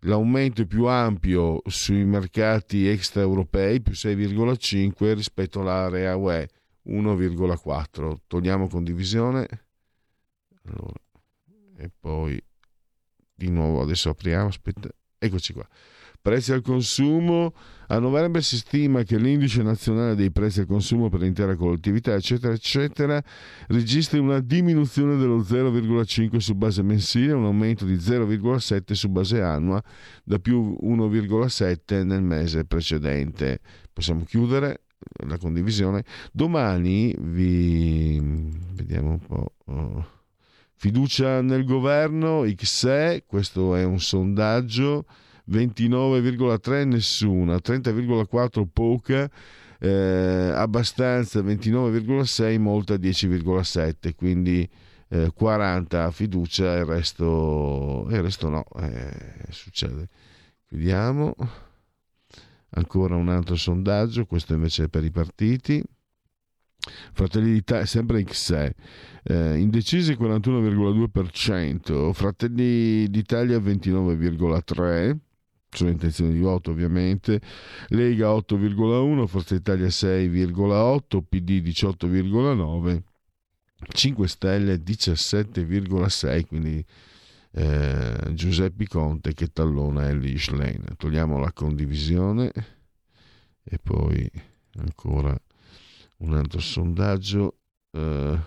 L'aumento più ampio sui mercati extraeuropei, più 6,5 rispetto all'area UE 1,4 togliamo condivisione. Allora, e poi di nuovo adesso apriamo aspetta eccoci qua prezzi al consumo a novembre si stima che l'indice nazionale dei prezzi al consumo per l'intera collettività eccetera eccetera registri una diminuzione dello 0,5 su base mensile un aumento di 0,7 su base annua da più 1,7 nel mese precedente possiamo chiudere la condivisione. Domani vi vediamo un po'. Oh. Fiducia nel governo, XE, questo è un sondaggio, 29,3 nessuna, 30,4 poca, eh, abbastanza 29,6, molta 10,7, quindi eh, 40 fiducia e il resto, il resto no, eh, succede. Vediamo. Ancora un altro sondaggio, questo invece è per i partiti. Fratelli d'Italia, sempre XE, eh, indecisi 41,2%, Fratelli d'Italia 29,3%, sono intenzioni di voto ovviamente, Lega 8,1%, Forza Italia 6,8%, PD 18,9%, 5 Stelle 17,6, quindi eh, Giuseppe Conte che tallona Ellie Schlein. Togliamo la condivisione e poi ancora un altro sondaggio. Eh,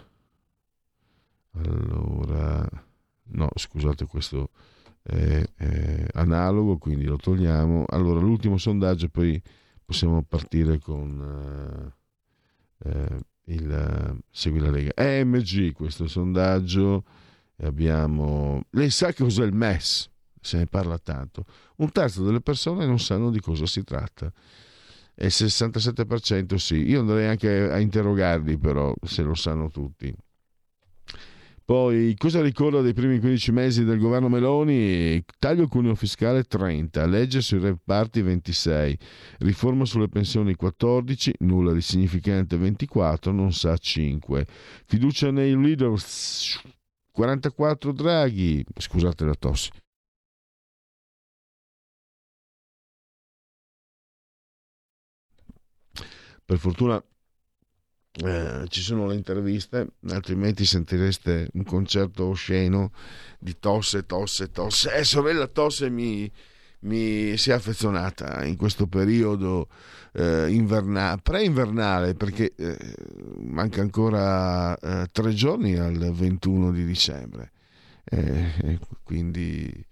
allora, no, scusate, questo è, è, analogo, quindi lo togliamo. Allora, l'ultimo sondaggio, poi possiamo partire con eh, eh il Segui la Lega. EMG, questo sondaggio. Abbiamo... Lei sa cos'è il MES? Se ne parla tanto. Un terzo delle persone non sanno di cosa si tratta e il 67% sì. Io andrei anche a interrogarli però se lo sanno tutti. Poi, cosa ricorda dei primi 15 mesi del governo Meloni? Taglio cuneo fiscale 30, legge sui reparti 26, riforma sulle pensioni 14, nulla di significante 24, non sa 5. Fiducia nei leader 44 Draghi, scusate la tosse. Per fortuna eh, ci sono le interviste, altrimenti sentireste un concerto osceno di tosse, tosse, tosse. Eh, sorella tosse mi, mi si è affezionata in questo periodo eh, inverna- pre-invernale perché eh, manca ancora eh, tre giorni al 21 di dicembre. Eh, quindi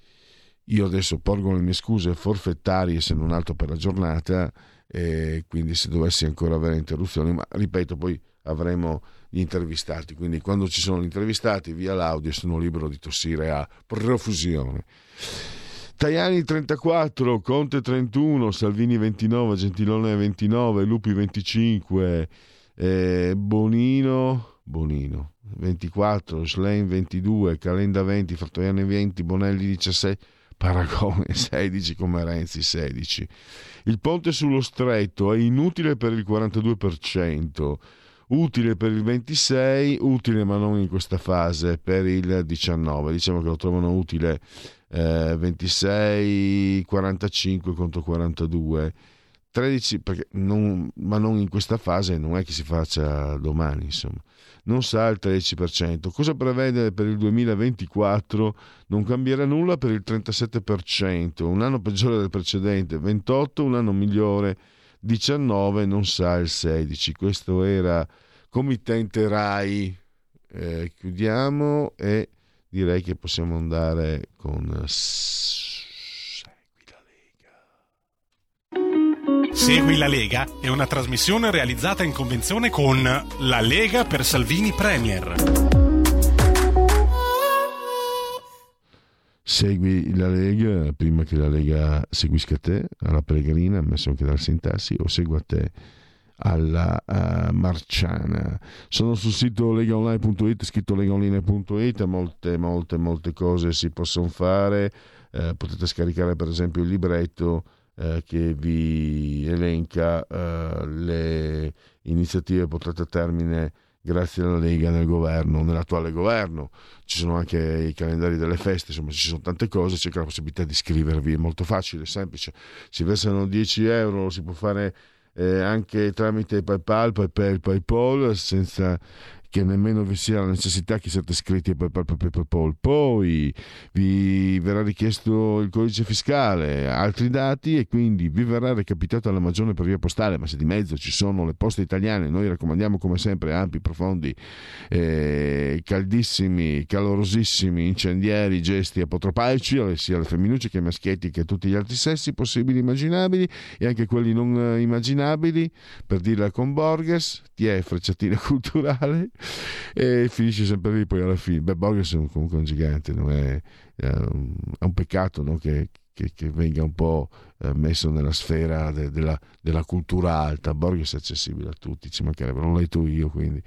io adesso porgo le mie scuse forfettarie se non altro per la giornata e quindi se dovessi ancora avere interruzioni, ma ripeto, poi avremo gli intervistati, quindi quando ci sono gli intervistati via l'audio sono libero di tossire a profusione. Tajani 34, Conte 31, Salvini 29, Gentilone 29, Lupi 25, eh, Bonino, Bonino 24, Schlein 22, Calenda 20, Fattoiane 20, Bonelli 17, Paragone 16 come Renzi 16. Il ponte sullo stretto è inutile per il 42%, utile per il 26%, utile ma non in questa fase per il 19%. Diciamo che lo trovano utile eh, 26, 45 contro 42. 13, non, ma non in questa fase, non è che si faccia domani, insomma. Non sa il 13%. Cosa prevede per il 2024? Non cambierà nulla per il 37%, un anno peggiore del precedente, 28, un anno migliore, 19, non sa il 16%. Questo era committente RAI. Eh, chiudiamo e direi che possiamo andare con Segui la Lega è una trasmissione realizzata in convenzione con La Lega per Salvini Premier. Segui la Lega prima che la Lega seguisca te alla Pellegrina, ammesso anche dal sintassi, o segua te alla uh, Marciana. Sono sul sito legaonline.it, scritto legaonline.it, molte, molte, molte cose si possono fare. Uh, potete scaricare per esempio il libretto eh, che vi elenca eh, le iniziative portate a termine grazie alla Lega nel governo, nell'attuale governo. Ci sono anche i calendari delle feste, insomma ci sono tante cose, c'è la possibilità di iscrivervi, è molto facile, semplice. Si versano 10 euro, si può fare eh, anche tramite PayPal, PayPal, PayPal, senza che nemmeno vi sia la necessità che siate iscritti a PayPal. Poi vi verrà richiesto il codice fiscale, altri dati e quindi vi verrà recapitato alla magione per via postale, ma se di mezzo ci sono le poste italiane, noi raccomandiamo come sempre ampi, profondi, eh, caldissimi, calorosissimi, incendiari, gesti apotropaici, sia le femminucce che i maschietti che tutti gli altri sessi possibili immaginabili e anche quelli non immaginabili, per dirla con Borges, ti è frecciatina culturale e finisce sempre lì poi alla fine. Beh, Borges è comunque un gigante, non è, è, un, è un peccato no? che, che, che, venga un po' eh, messo nella sfera de, della, della, cultura alta. Borges è accessibile a tutti, ci mancherebbe, l'ho letto io quindi.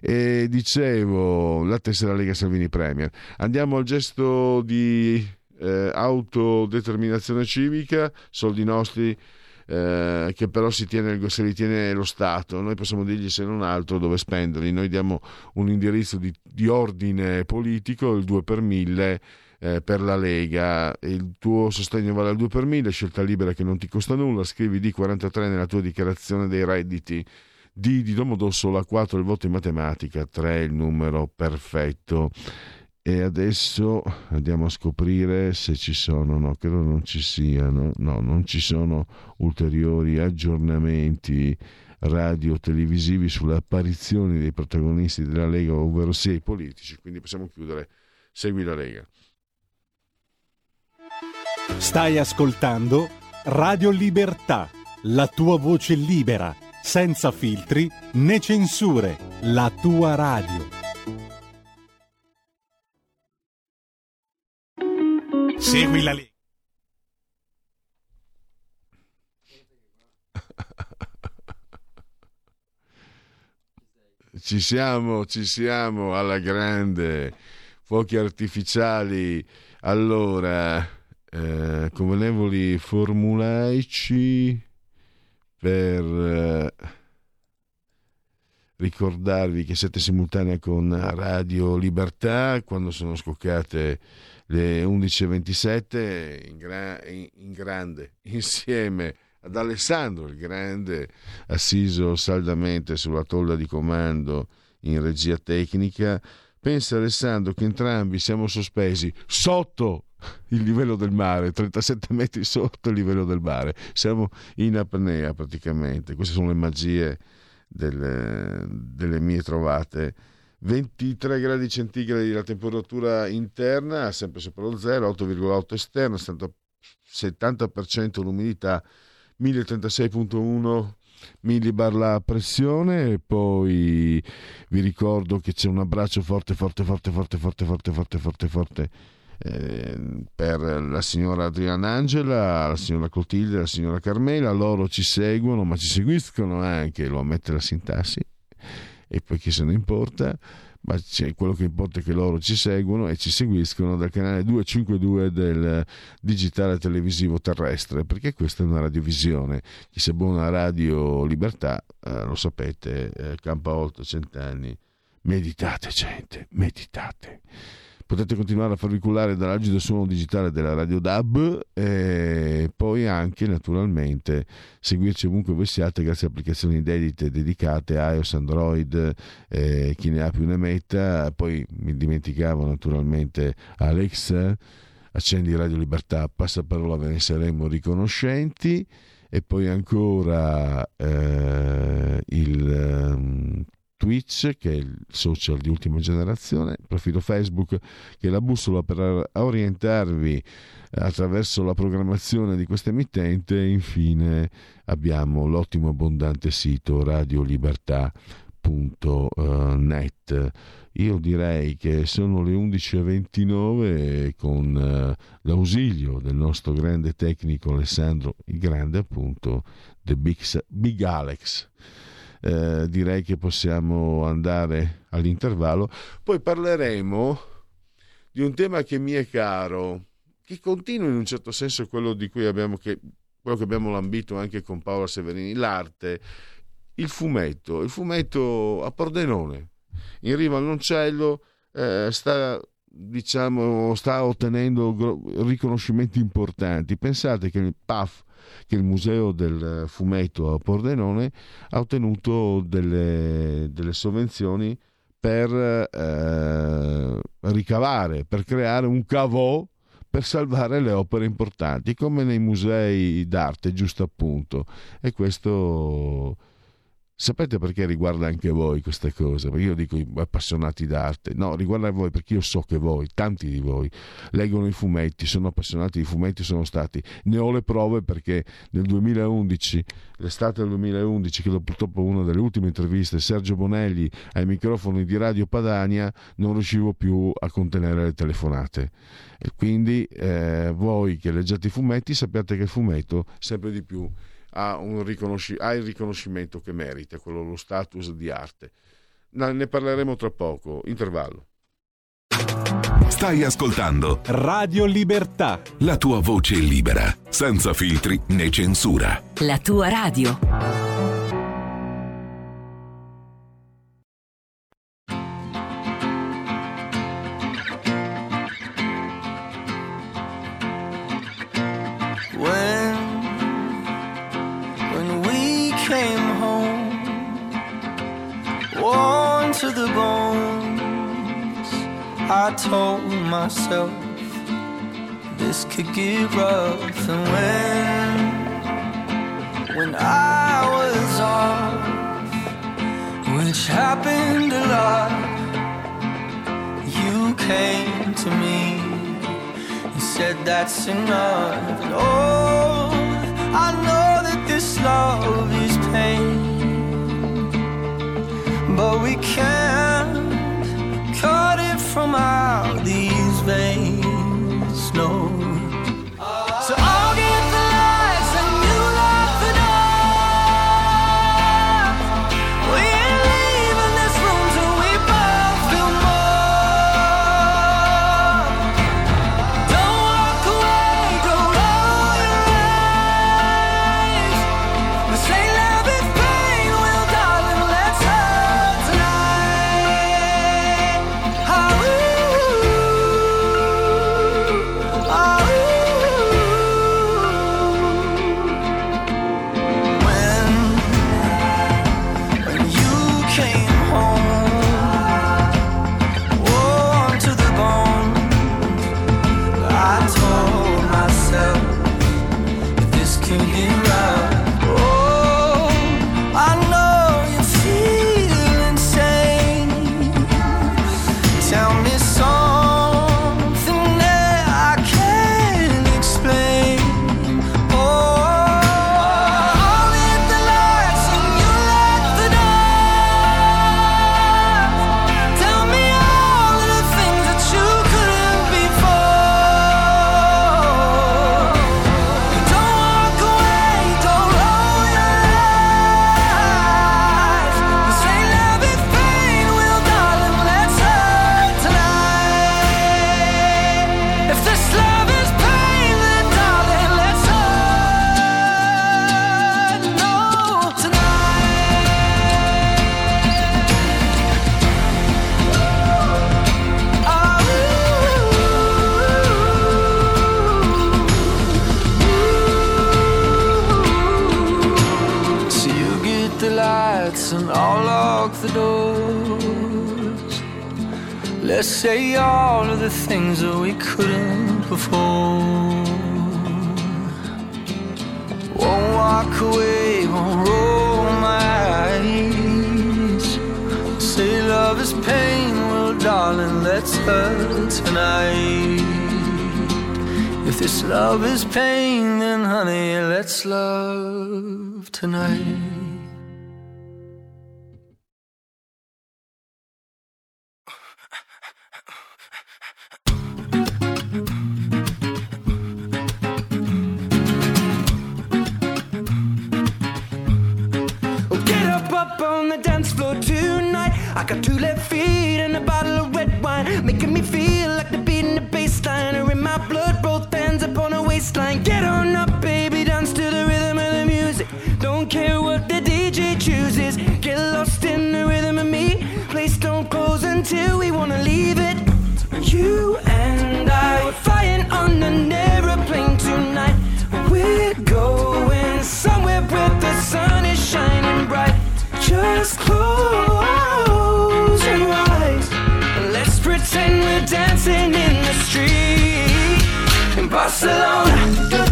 E dicevo, la tessera Lega Salvini Premier. Andiamo al gesto di eh, autodeterminazione civica, soldi nostri eh, che però si tiene, se li tiene lo Stato, noi possiamo dirgli se non altro dove spenderli, noi diamo un indirizzo di, di ordine politico, il 2 per 1000 eh, per la Lega, il tuo sostegno vale al 2 per 1000, scelta libera che non ti costa nulla, scrivi D43 nella tua dichiarazione dei redditi. D di Domodossola, 4 il voto in matematica, 3 il numero perfetto. E adesso andiamo a scoprire se ci sono, no, credo non ci siano, no, non ci sono ulteriori aggiornamenti radio-televisivi sulle apparizioni dei protagonisti della Lega, ovvero sia i politici, quindi possiamo chiudere. Segui la Lega. Stai ascoltando Radio Libertà, la tua voce libera, senza filtri né censure, la tua radio. Segui la Lega. Ci siamo, ci siamo alla grande. Fuochi artificiali. Allora, eh, convenevoli formulaici per eh, ricordarvi che siete simultanea con Radio Libertà quando sono scoccate le 11.27 in, gra- in grande insieme ad Alessandro il Grande, assiso saldamente sulla tolla di comando in regia tecnica. Pensa Alessandro che entrambi siamo sospesi sotto il livello del mare, 37 metri sotto il livello del mare. Siamo in apnea praticamente. Queste sono le magie delle, delle mie trovate. 23 gradi centigradi la temperatura interna, sempre sopra lo zero, 8,8 esterna, 70% l'umidità 1036.1 millibar la pressione. E poi vi ricordo che c'è un abbraccio forte forte forte forte forte forte forte forte forte eh, per la signora Adriana Angela, la signora Clotilde, la signora Carmela, loro ci seguono ma ci seguiscono anche, lo ammette la sintassi e poi chi se ne importa ma quello che importa è che loro ci seguono e ci seguiscono dal canale 252 del digitale televisivo terrestre, perché questa è una radiovisione. Chi si abbona a Radio Libertà, eh, lo sapete, eh, campa oltre cent'anni. Meditate, gente, meditate. Potete continuare a farvi cullare dall'agido suono digitale della Radio DAB e poi anche naturalmente seguirci ovunque voi siate grazie a applicazioni dedite dedicate iOS, Android, eh, chi ne ha più ne metta. Poi mi dimenticavo naturalmente Alex, accendi Radio Libertà, passaparola ve ne saremo riconoscenti e poi ancora eh, il um, Twitch, che è il social di ultima generazione, il profilo Facebook, che è la bussola per orientarvi attraverso la programmazione di questa emittente infine abbiamo l'ottimo abbondante sito radiolibertà.net. Io direi che sono le 11.29 e con uh, l'ausilio del nostro grande tecnico Alessandro, il grande appunto, The Big, Big Alex eh, direi che possiamo andare all'intervallo. Poi parleremo di un tema che mi è caro, che continua in un certo senso quello di cui abbiamo, che, quello che abbiamo lambito anche con Paola Severini, l'arte, il fumetto, il fumetto a Pordenone, in riva al Noncello, eh, sta diciamo, sta ottenendo riconoscimenti importanti. Pensate che il PAF che il Museo del Fumetto a Pordenone ha ottenuto delle, delle sovvenzioni per eh, ricavare, per creare un cavò per salvare le opere importanti, come nei musei d'arte, giusto appunto. E questo Sapete perché riguarda anche voi queste cose? Perché io dico appassionati d'arte. No, riguarda voi perché io so che voi, tanti di voi, leggono i fumetti, sono appassionati di fumetti, sono stati. Ne ho le prove perché nel 2011, l'estate del 2011, che purtroppo una delle ultime interviste, Sergio Bonelli ai microfoni di Radio Padania, non riuscivo più a contenere le telefonate. E quindi eh, voi che leggete i fumetti sappiate che il fumetto sempre di più ha, riconosci- ha il riconoscimento che merita, quello lo status di arte. Ne parleremo tra poco. Intervallo. Stai ascoltando Radio Libertà. La tua voce libera, senza filtri né censura. La tua radio. To the bones. I told myself this could get rough, and when when I was off, which happened a lot, you came to me and said that's enough. And oh, I know that this love is pain but we can't from our doors. Let's say all of the things that we couldn't before. Won't walk away, won't roll my eyes. Say love is pain, well, darling, let's hurt tonight. If this love is pain, then honey, let's love tonight. I got two left feet and a bottle of red wine, making me feel like the beat in the bass line are in my blood. Both hands up on a waistline. Get on up, baby, dance to the rhythm of the music. Don't care what the DJ chooses. Get lost in the rhythm of me. Place don't close until we wanna leave it. You and I were flying on an aeroplane tonight. We're going somewhere where the sun is shining bright. Just close dancing in the street in Barcelona. Barcelona.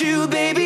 You, baby,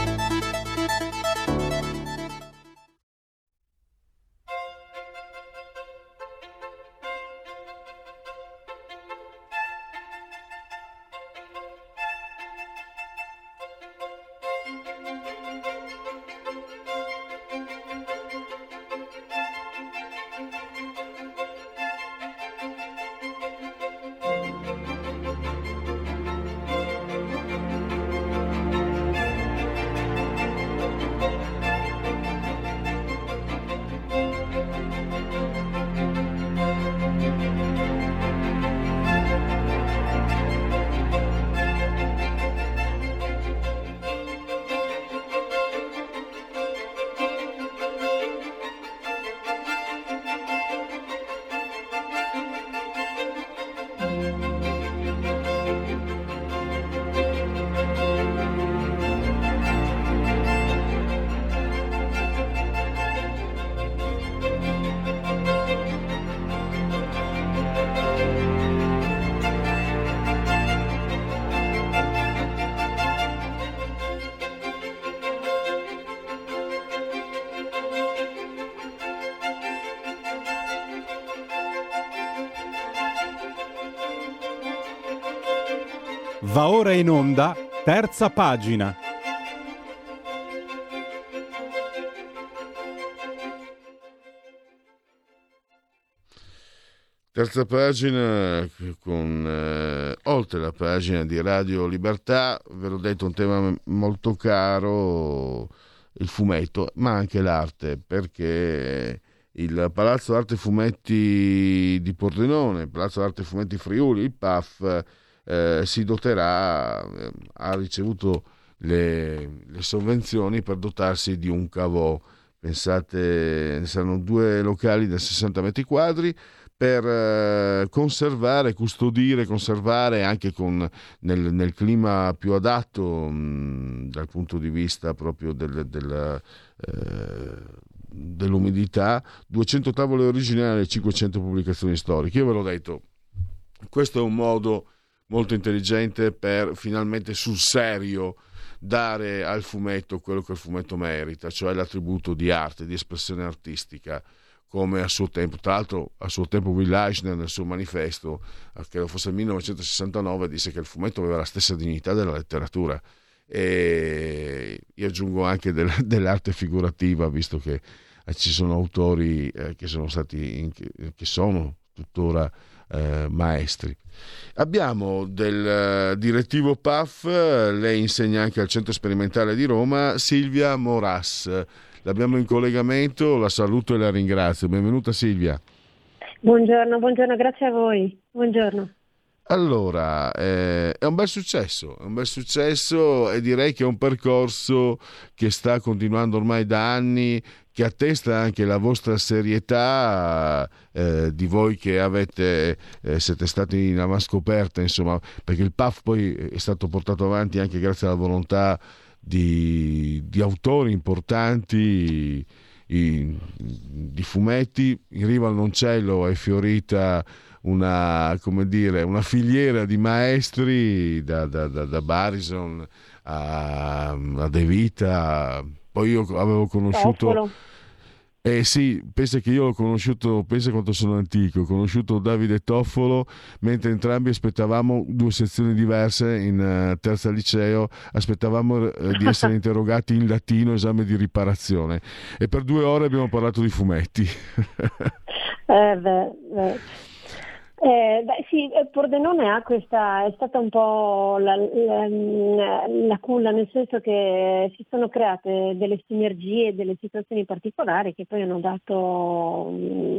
Va ora in onda, terza pagina. Terza pagina con eh, oltre la pagina di Radio Libertà, ve l'ho detto un tema molto caro, il fumetto, ma anche l'arte, perché il Palazzo Arte Fumetti di Pordenone, il Palazzo Arte Fumetti Friuli, il PAF, eh, si doterà, eh, ha ricevuto le, le, sovvenzioni per dotarsi di un cavò. Pensate, saranno due locali da 60 metri quadri per eh, conservare, custodire, conservare anche con, nel, nel, clima più adatto mh, dal punto di vista proprio del, del, eh, dell'umidità, 200 tavole originali e 500 pubblicazioni storiche. Io ve l'ho detto, questo è un modo molto intelligente per finalmente sul serio dare al fumetto quello che il fumetto merita, cioè l'attributo di arte, di espressione artistica, come a suo tempo. Tra l'altro, a suo tempo Will Eisner nel suo manifesto, che fosse il 1969, disse che il fumetto aveva la stessa dignità della letteratura. E io aggiungo anche del, dell'arte figurativa, visto che ci sono autori eh, che sono stati, in, che sono tuttora eh, maestri. Abbiamo del uh, direttivo PAF, lei insegna anche al Centro Sperimentale di Roma, Silvia Moras. L'abbiamo in collegamento, la saluto e la ringrazio. Benvenuta Silvia. Buongiorno, buongiorno, grazie a voi. Buongiorno. Allora, eh, è un bel successo, è un bel successo e direi che è un percorso che sta continuando ormai da anni, che attesta anche la vostra serietà eh, di voi che avete, eh, siete stati in avanscoperta, insomma, perché il PAF poi è stato portato avanti anche grazie alla volontà di, di autori importanti i, di fumetti. In riva al Noncello è fiorita una, dire, una filiera di maestri da, da, da, da Barison a, a De Vita. Poi io avevo conosciuto... Toffolo. Eh sì, pensa che io l'ho conosciuto, pensa quanto sono antico, ho conosciuto Davide Toffolo mentre entrambi aspettavamo due sezioni diverse in uh, terza liceo, aspettavamo uh, di essere interrogati in latino, esame di riparazione e per due ore abbiamo parlato di fumetti. eh beh, beh. Eh, beh, sì, eh, Pordenone ha questa, è stata un po' la, la, la, culla, nel senso che si sono create delle sinergie, delle situazioni particolari che poi hanno dato,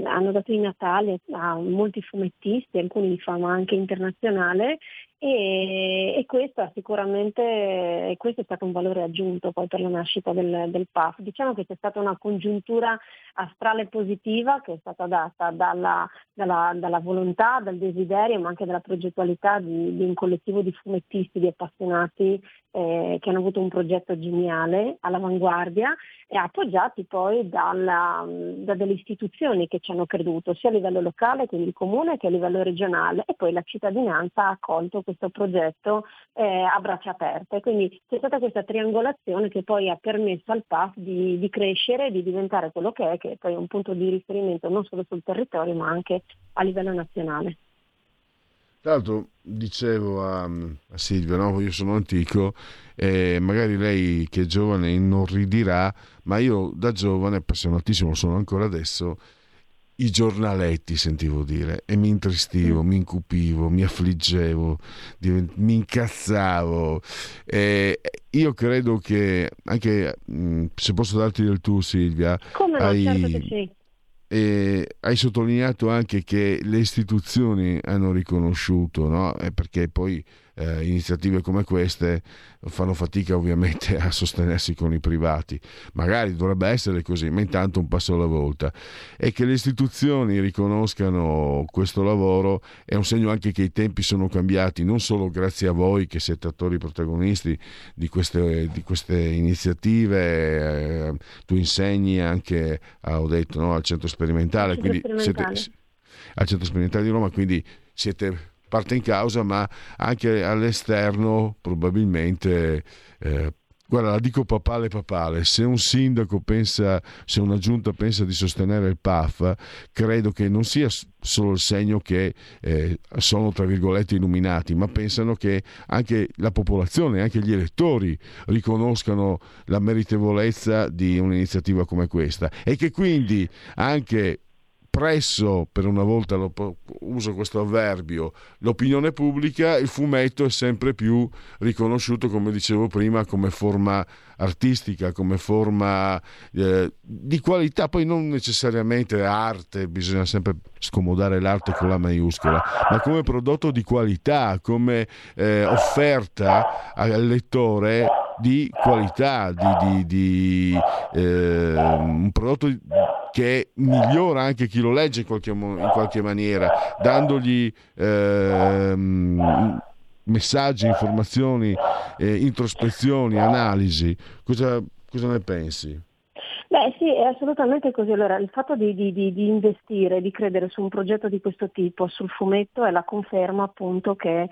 hanno dato i Natali a molti fumettisti, alcuni di fama anche internazionale, e, e questo, sicuramente, questo è stato un valore aggiunto poi per la nascita del, del PAF. Diciamo che c'è stata una congiuntura astrale positiva che è stata data dalla, dalla, dalla volontà, dal desiderio, ma anche dalla progettualità di, di un collettivo di fumettisti, di appassionati eh, che hanno avuto un progetto geniale all'avanguardia e appoggiati poi dalla, da delle istituzioni che ci hanno creduto sia a livello locale, quindi il comune, che a livello regionale e poi la cittadinanza ha accolto questo progetto eh, a braccia aperte. Quindi c'è stata questa triangolazione che poi ha permesso al PAF di, di crescere, di diventare quello che è, che è poi un punto di riferimento non solo sul territorio ma anche a livello nazionale. Tra l'altro dicevo a, a Silvia, no? io sono antico e magari lei che è giovane inorridirà, ma io da giovane, appassionatissimo sono ancora adesso, i giornaletti sentivo dire e mi intristivo, mm. mi incupivo, mi affliggevo, mi incazzavo. E io credo che anche mm, se posso darti del tu Silvia, Come no, hai, certo che sì e hai sottolineato anche che le istituzioni hanno riconosciuto, no? perché poi eh, iniziative come queste fanno fatica ovviamente a sostenersi con i privati. Magari dovrebbe essere così, ma intanto un passo alla volta. E che le istituzioni riconoscano questo lavoro è un segno anche che i tempi sono cambiati, non solo grazie a voi che siete attori protagonisti di queste, di queste iniziative, eh, tu insegni anche, ah, ho detto, no, al centro sperimentale, centro quindi sperimentale. Siete, al centro sperimentale di Roma, quindi siete parte in causa, ma anche all'esterno probabilmente... Eh, Guarda, la dico papale papale, se un sindaco pensa, se una giunta pensa di sostenere il PAF, credo che non sia solo il segno che eh, sono, tra virgolette, illuminati, ma pensano che anche la popolazione, anche gli elettori riconoscano la meritevolezza di un'iniziativa come questa. E che quindi anche presso, per una volta lo, uso questo avverbio, l'opinione pubblica, il fumetto è sempre più riconosciuto, come dicevo prima, come forma artistica, come forma eh, di qualità, poi non necessariamente arte, bisogna sempre scomodare l'arte con la maiuscola, ma come prodotto di qualità, come eh, offerta al lettore di qualità, di, di, di eh, un prodotto che migliora anche chi lo legge in qualche, in qualche maniera, dandogli ehm, messaggi, informazioni, eh, introspezioni, analisi. Cosa, cosa ne pensi? Beh sì, è assolutamente così. Allora, il fatto di, di, di, di, investire, di credere su un progetto di questo tipo, sul fumetto, è la conferma appunto che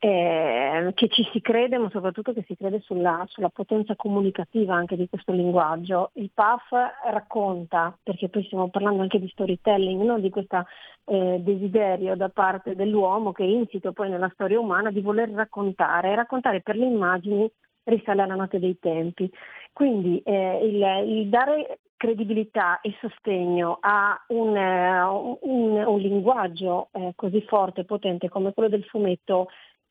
eh, che ci si crede, ma soprattutto che si crede sulla, sulla, potenza comunicativa anche di questo linguaggio. Il PAF racconta, perché poi stiamo parlando anche di storytelling, no? di questo eh, desiderio da parte dell'uomo che è insito poi nella storia umana di voler raccontare, e raccontare per le immagini risale alla notte dei tempi. Quindi eh, il, il, dare credibilità e sostegno a un, uh, un, un linguaggio eh, così forte e potente come quello del fumetto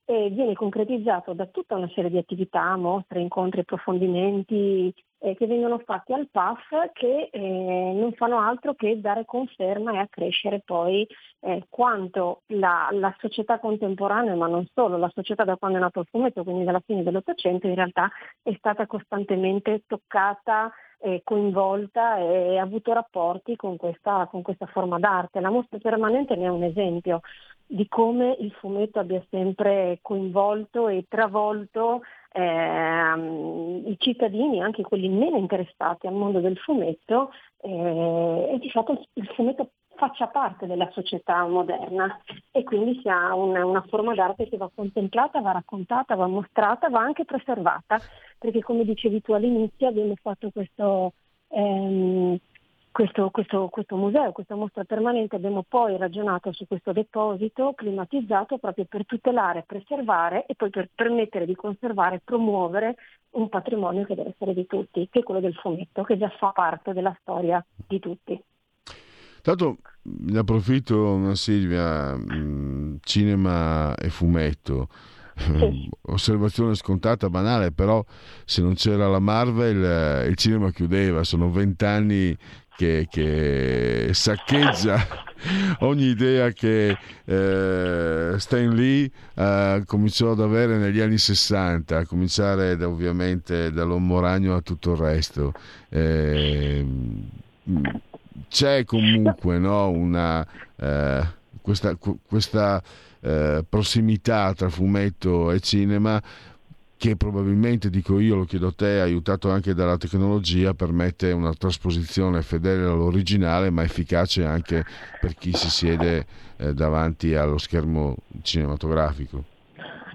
e viene concretizzato da tutta una serie di attività, mostre, incontri, approfondimenti eh, che vengono fatti al PAF che eh, non fanno altro che dare conferma e accrescere poi eh, quanto la, la, società contemporanea, ma non solo, la società da quando è nato il fumetto, quindi dalla fine dell'Ottocento, in realtà è stata costantemente toccata eh, coinvolta e ha avuto rapporti con questa, con questa forma d'arte. La mostra permanente ne è un esempio di come il fumetto abbia sempre coinvolto e travolto eh, i cittadini, anche quelli meno interessati al mondo del fumetto, eh, e di fatto il fumetto faccia parte della società moderna. E quindi sia una, una, forma d'arte che va contemplata, va raccontata, va mostrata, va anche preservata, perché come dicevi tu all'inizio abbiamo fatto questo, ehm, questo, questo, questo, museo, questa mostra permanente, abbiamo poi ragionato su questo deposito climatizzato proprio per tutelare, preservare e poi per permettere di conservare e promuovere un patrimonio che deve essere di tutti, che è quello del fumetto, che già fa parte della storia di tutti. Tanto ne approfitto, Silvia, cinema e fumetto. Sì. Osservazione scontata, banale, però se non c'era la Marvel il cinema chiudeva, sono vent'anni che, che, saccheggia ogni idea che eh, Stan Lee eh, cominciò ad avere negli anni 60, a cominciare da, ovviamente dall'Uomo Ragno a tutto il resto. Eh, c'è comunque no, una, eh, questa, questa eh, prossimità tra fumetto e cinema che probabilmente, dico io, lo chiedo a te, aiutato anche dalla tecnologia, permette una trasposizione fedele all'originale ma efficace anche per chi si siede eh, davanti allo schermo cinematografico.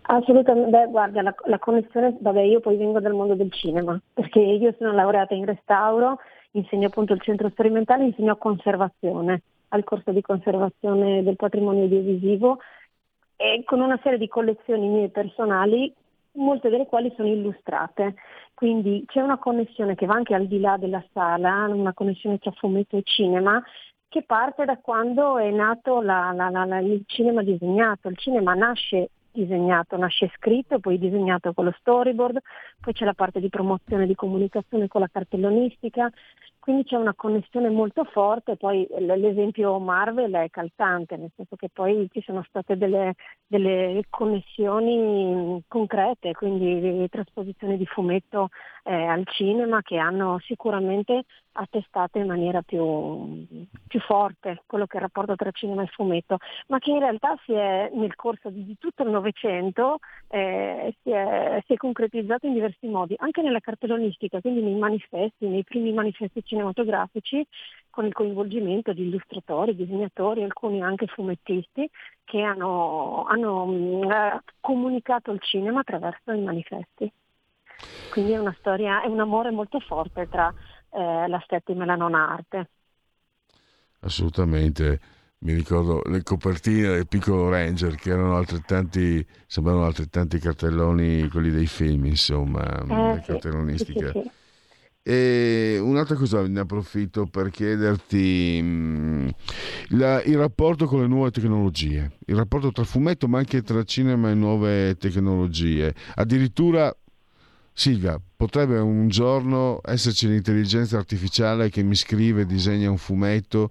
Assolutamente, beh, guarda, la, la, connessione, vabbè, io poi vengo dal mondo del cinema, perché io sono laureata in restauro, insegno appunto il centro sperimentale, insegno conservazione, al corso di conservazione del patrimonio audiovisivo e con una serie di collezioni mie personali molte delle quali sono illustrate. Quindi c'è una connessione che va anche al di là della sala, una connessione tra fumetto e cinema, che parte da quando è nato la, la, la, il cinema disegnato. Il cinema nasce disegnato, nasce scritto, poi disegnato con lo storyboard, poi c'è la parte di promozione di comunicazione con la cartellonistica, quindi c'è una connessione molto forte, poi l'esempio Marvel è calzante, nel senso che poi ci sono state delle, delle connessioni concrete, quindi trasposizioni di fumetto eh, al cinema che hanno sicuramente attestato in maniera più, più, forte quello che è il rapporto tra cinema e fumetto, ma che in realtà si è, nel corso di, tutto il Novecento eh, si, si, è, concretizzato in diversi modi, anche nella cartellonistica, quindi nei manifesti, nei primi manifesti cinematografici, con il coinvolgimento di illustratori, disegnatori, alcuni anche fumettisti, che hanno, hanno mm, comunicato il cinema attraverso i manifesti. Quindi è una storia, è un amore molto forte tra eh, la settima e la nona arte. Assolutamente. Mi ricordo le copertine del piccolo Ranger che erano altrettanti, sembravano altrettanti cartelloni, quelli dei film, insomma, eh, sì, cartellonistica. Sì, sì, e un'altra cosa ne approfitto per chiederti mh, mm, la, il rapporto con le nuove tecnologie, il rapporto tra fumetto ma anche tra cinema e nuove tecnologie. Addirittura Silvia, potrebbe un giorno esserci l'intelligenza artificiale che mi scrive, disegna un fumetto,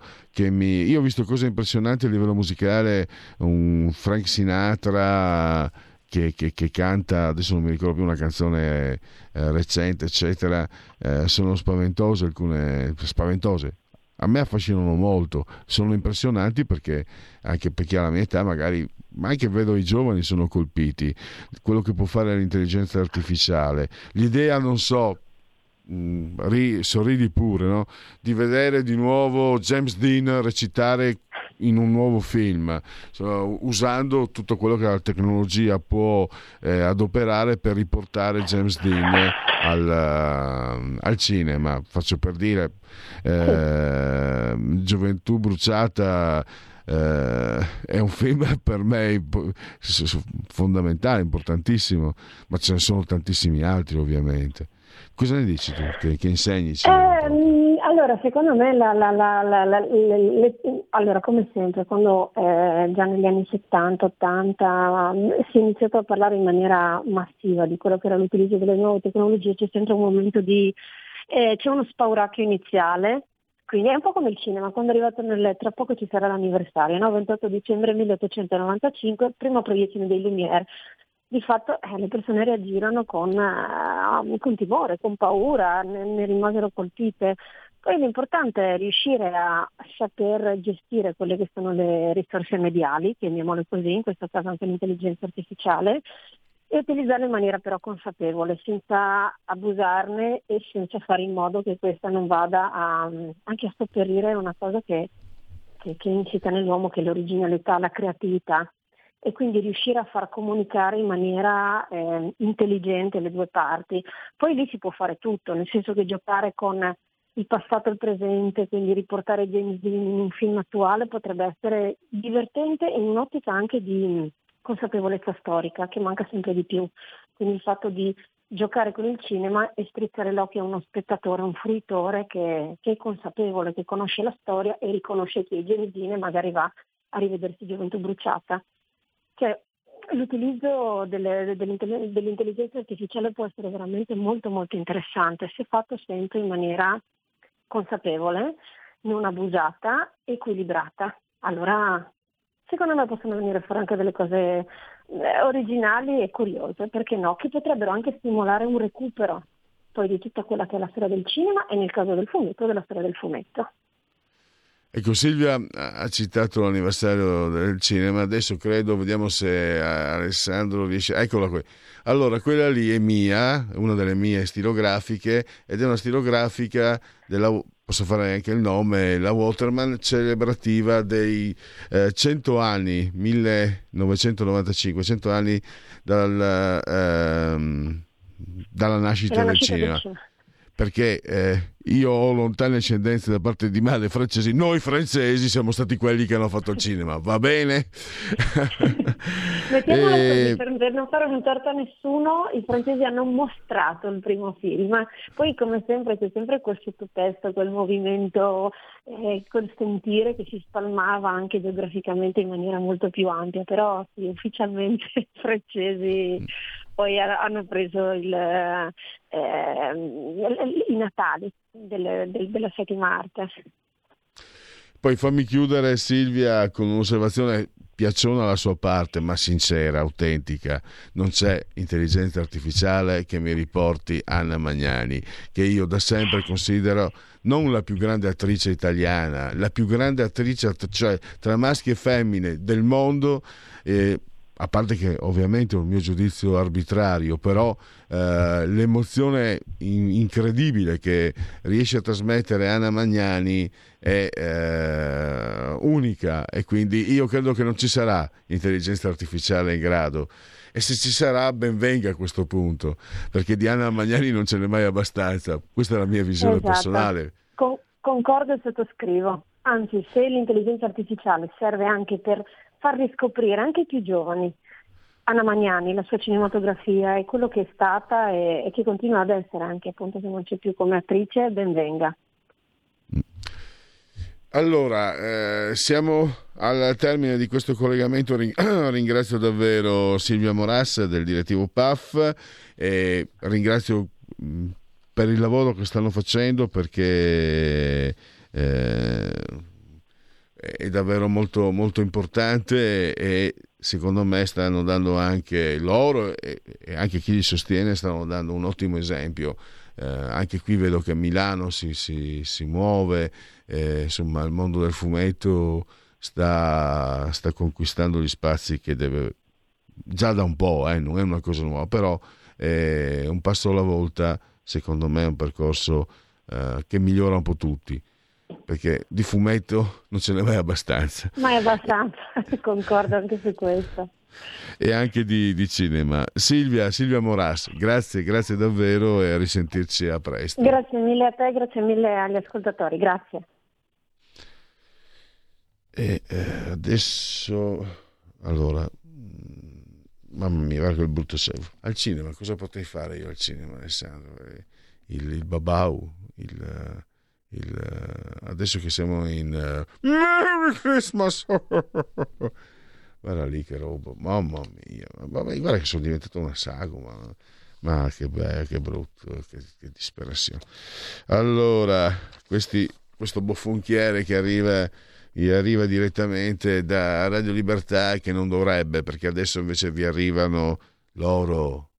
mi... Io ho visto cose impressionanti a livello musicale, un Frank Sinatra che, che, che canta, adesso non mi ricordo più una canzone eh, recente, eccetera, eh, sono spaventose alcune, spaventose, a me affascinano molto, sono impressionanti perché anche per chi ha la mia età magari, ma anche vedo i giovani sono colpiti, quello che può fare l'intelligenza artificiale, l'idea non so, mm, ri, sorridi pure, no? di vedere di nuovo James Dean recitare in un nuovo film, usando tutto quello che la tecnologia può eh, adoperare per riportare James Dean al, uh, al cinema. Faccio per dire, eh, Gioventù bruciata. Eh, è un film per me fondamentale, importantissimo, ma ce ne sono tantissimi altri ovviamente. Cosa ne dici tu? Che, che insegni? Eh, allora, secondo me, la, la, la, le, allora, come sempre, quando eh, già negli anni 70-80 mm, si è iniziato a parlare in maniera massiva di quello che era l'utilizzo delle nuove tecnologie, c'è sempre un momento di... Eh, c'è uno spauracchio iniziale, quindi è un po' come il cinema, quando è arrivato nel, tra poco ci sarà l'anniversario, no? 28 dicembre 1895, prima proiezione dei Lumière di fatto eh, le persone reagirono con, eh, con timore, con paura, ne, ne, rimasero colpite. Poi l'importante è riuscire a saper gestire quelle che sono le risorse mediali, chiamiamole così, in questo caso anche l'intelligenza artificiale, e utilizzarle in maniera però consapevole, senza abusarne e senza fare in modo che questa non vada a, anche a sopperire una cosa che, che, che incita nell'uomo, che è l'originalità, la creatività e quindi riuscire a far comunicare in maniera eh, intelligente le due parti. Poi lì si può fare tutto, nel senso che giocare con il passato e il presente, quindi riportare James Dean in un film attuale potrebbe essere divertente in un'ottica anche di consapevolezza storica che manca sempre di più. Quindi il fatto di giocare con il cinema e strizzare l'occhio a uno spettatore, un fruitore che, che è consapevole, che conosce la storia e riconosce che James Dean e magari va a rivedersi Gioventù bruciata. Cioè, l'utilizzo delle, dell'intelligenza artificiale può essere veramente molto molto interessante se fatto sempre in maniera consapevole, non abusata, equilibrata. Allora, secondo me possono venire fuori anche delle cose eh, originali e curiose, perché no, che potrebbero anche stimolare un recupero poi di tutta quella che è la storia del cinema e nel caso del fumetto della storia del fumetto. Ecco, Silvia ha citato l'anniversario del cinema, adesso credo, vediamo se Alessandro riesce... Eccola qui. Allora, quella lì è mia, una delle mie stilografiche, ed è una stilografica della... Posso fare anche il nome, la Waterman, celebrativa dei eh, 100 anni, 1995, 100 anni dal, ehm, dalla nascita, del, cinema. del cinema perché eh, io ho lontane ascendenze da parte di madre francesi, noi francesi siamo stati quelli che hanno fatto il cinema, va bene? Mettiamola e... così, per, non fare un torto a nessuno, i francesi hanno mostrato il primo film, poi come sempre c'è sempre quel sottotesto, quel movimento, eh, quel sentire che si spalmava anche geograficamente in maniera molto più ampia, però sì, ufficialmente i francesi poi hanno preso il, eh, i Natali del, del, della settima arte. Poi fammi chiudere Silvia con un'osservazione piacciona alla sua parte, ma sincera, autentica. Non c'è intelligenza artificiale che mi riporti Anna Magnani, che io da sempre considero non la più grande attrice italiana, la più grande attrice, cioè tra maschi e femmine del mondo. Eh, a parte che ovviamente è un mio giudizio arbitrario, però eh, l'emozione in- incredibile che riesce a trasmettere Anna Magnani è eh, unica e quindi io credo che non ci sarà intelligenza artificiale in grado. E se ci sarà, ben venga a questo punto, perché di Anna Magnani non ce n'è mai abbastanza. Questa è la mia visione esatto. personale. Con- concordo e sottoscrivo. Anzi, se l'intelligenza artificiale serve anche per far riscoprire anche i più giovani Anna Magnani, la sua cinematografia e quello che è stata e, e che continua ad essere anche appunto se non c'è più come attrice, ben venga. Allora, eh, siamo al termine di questo collegamento. Ringrazio davvero Silvia Moras del direttivo PAF e ringrazio mm, per il lavoro che stanno facendo perché eh, è davvero molto, molto importante e secondo me stanno dando anche loro e, e anche chi li sostiene stanno dando un ottimo esempio. Eh, anche qui vedo che Milano si, si, si muove, eh, insomma il mondo del fumetto sta, sta, conquistando gli spazi che deve già da un po', eh, non è una cosa nuova, però è un passo alla volta, secondo me è un percorso eh, che migliora un po' tutti perché di fumetto non ce n'è mai abbastanza. Mai abbastanza, concordo anche su questo. E anche di, di, cinema. Silvia, Silvia Moras, grazie, grazie davvero e a risentirci a presto. Grazie mille a te, grazie mille agli ascoltatori, grazie. E eh, adesso, allora, mm, mamma mia, guarda quel brutto servo. Al cinema, cosa potrei fare io al cinema, Alessandro? Eh, il, il babau, il il, eh, adesso che siamo in uh, Merry Christmas guarda lì che roba mamma mia Vabbè, guarda che sono diventato una sagoma ma che bello che brutto che, che disperazione allora questi, questo bofonchiere che arriva arriva direttamente da Radio Libertà che non dovrebbe perché adesso invece vi arrivano loro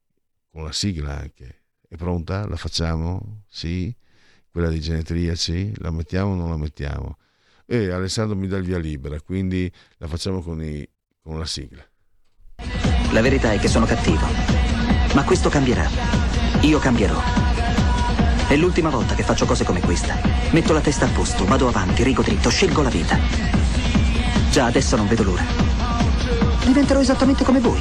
con la sigla anche è pronta? la facciamo? sì? Quella di genetriaci, la mettiamo o non la mettiamo? E Alessandro mi dà il via libera, quindi la facciamo con, i, con la sigla. La verità è che sono cattivo, ma questo cambierà. Io cambierò. È l'ultima volta che faccio cose come questa. Metto la testa a posto, vado avanti, rigo dritto, scelgo la vita. Già adesso non vedo l'ora. Diventerò esattamente come voi.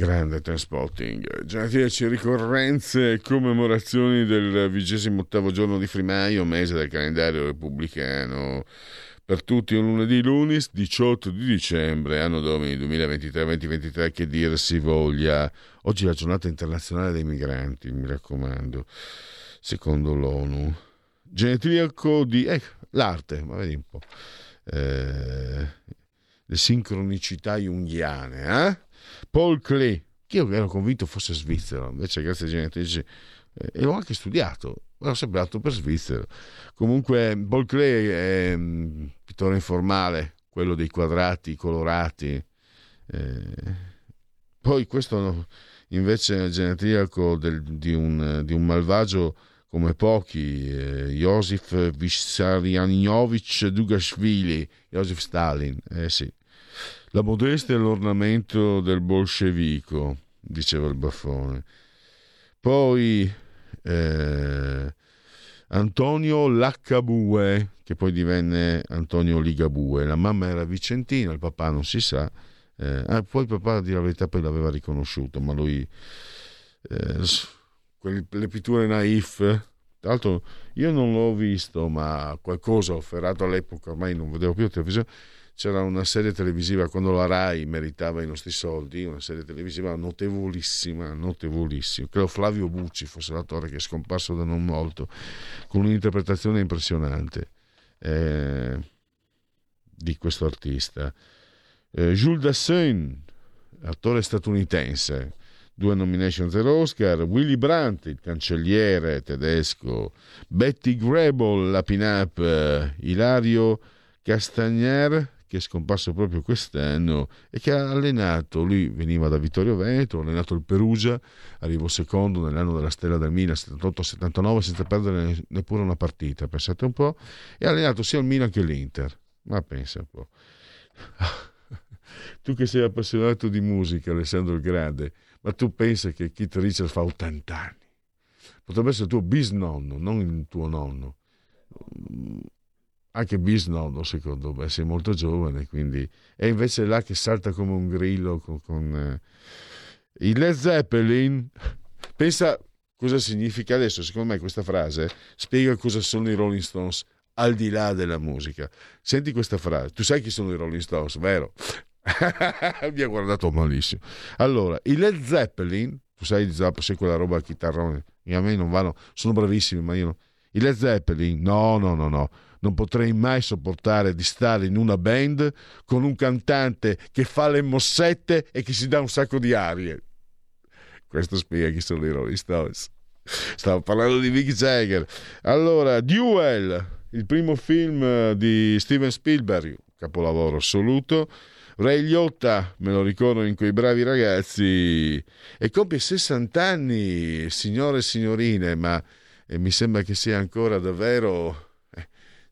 Grande Transpotting. Genetici ricorrenze e commemorazioni del vigesimo ottavo giorno di Frimaio, mese del calendario repubblicano. Per tutti un lunedì lunis 18 di dicembre, anno domini 2023-2023, che dir si voglia. Oggi è la giornata internazionale dei migranti, mi raccomando, secondo l'ONU. Genetriaco di... Eh, l'arte, ma vedi un po'. Eh, le sincronicità junghiane, eh? Paul Klee, che io ero convinto fosse svizzero, invece grazie ai genetrici eh, e l'ho anche studiato, l'ho sempre dato per svizzero. Comunque Paul Klee è un mm, pittore informale, quello dei quadrati colorati. Eh, poi questo invece è genetriaco del, di, un, di, un, malvagio come pochi, eh, Josif Vissarionovich Dugashvili, Josef Stalin, eh sì. La modestia è l'ornamento del bolscevico, diceva il baffone. Poi eh, Antonio Laccabue, che poi divenne Antonio Ligabue. La mamma era vicentina, il papà non si sa. Eh, ah, poi il papà, a dire la verità, poi l'aveva riconosciuto, ma lui... Eh, le pitture naif tra l'altro io non l'ho visto, ma qualcosa ho ferrato all'epoca, ormai non vedevo più la televisione c'era una serie televisiva quando la RAI meritava i nostri soldi, una serie televisiva notevolissima, notevolissima. Credo Flavio Bucci fosse l'attore che è scomparso da non molto, con un'interpretazione impressionante eh, di questo artista. Eh, Jules Dassin, attore statunitense, due nomination zero Oscar, Willy Brandt, il cancelliere tedesco, Betty Grable, la pin-up, eh, Ilario Castagner, che è scomparso proprio quest'anno e che ha allenato, lui veniva da Vittorio Veneto, ha allenato il Perugia, arrivò secondo nell'anno della stella del Milan 78-79 senza perdere neppure una partita, pensate un po', e ha allenato sia il Milan che l'Inter, ma pensa un po'. tu che sei appassionato di musica, Alessandro il Grande, ma tu pensi che Keith Richards fa 80 anni? Potrebbe essere il tuo bisnonno, non il tuo nonno anche bisnonno secondo me, sei molto giovane, quindi è invece là che salta come un grillo con, con eh... il Led Zeppelin. Pensa cosa significa adesso, secondo me questa frase spiega cosa sono i Rolling Stones al di là della musica. Senti questa frase, tu sai chi sono i Rolling Stones, vero? Mi ha guardato malissimo. Allora, i Led Zeppelin, tu sai, sai quella roba a chitarrone, a me non vanno, sono bravissimi, ma io no. I Led Zeppelin, no, no, no, no non potrei mai sopportare di stare in una band con un cantante che fa le mossette e che si dà un sacco di arie. Questo spiega chi sono i Rolling Stones. Stavo parlando di Mick Jagger. Allora, Duel, il primo film di Steven Spielberg, capolavoro assoluto. Ray Liotta, me lo ricordo in quei bravi ragazzi, e compie 60 anni, signore e signorine, ma mi sembra che sia ancora davvero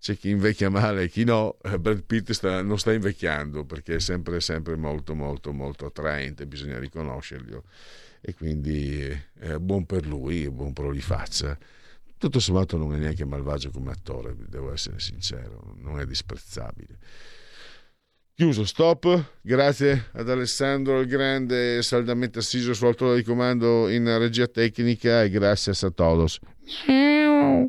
c'è chi invecchia male e chi no, eh, Brad Pitt sta, non sta invecchiando perché è sempre, sempre molto, molto, molto attraente, bisogna riconoscerlo e quindi è buon per lui, buon per li faccia. Tutto sommato non è neanche malvagio come attore, devo essere sincero, non è disprezzabile. Chiuso, stop. Grazie ad Alessandro il Grande, saldamente assiso sul autore di comando in regia tecnica e grazie a todos. Miau.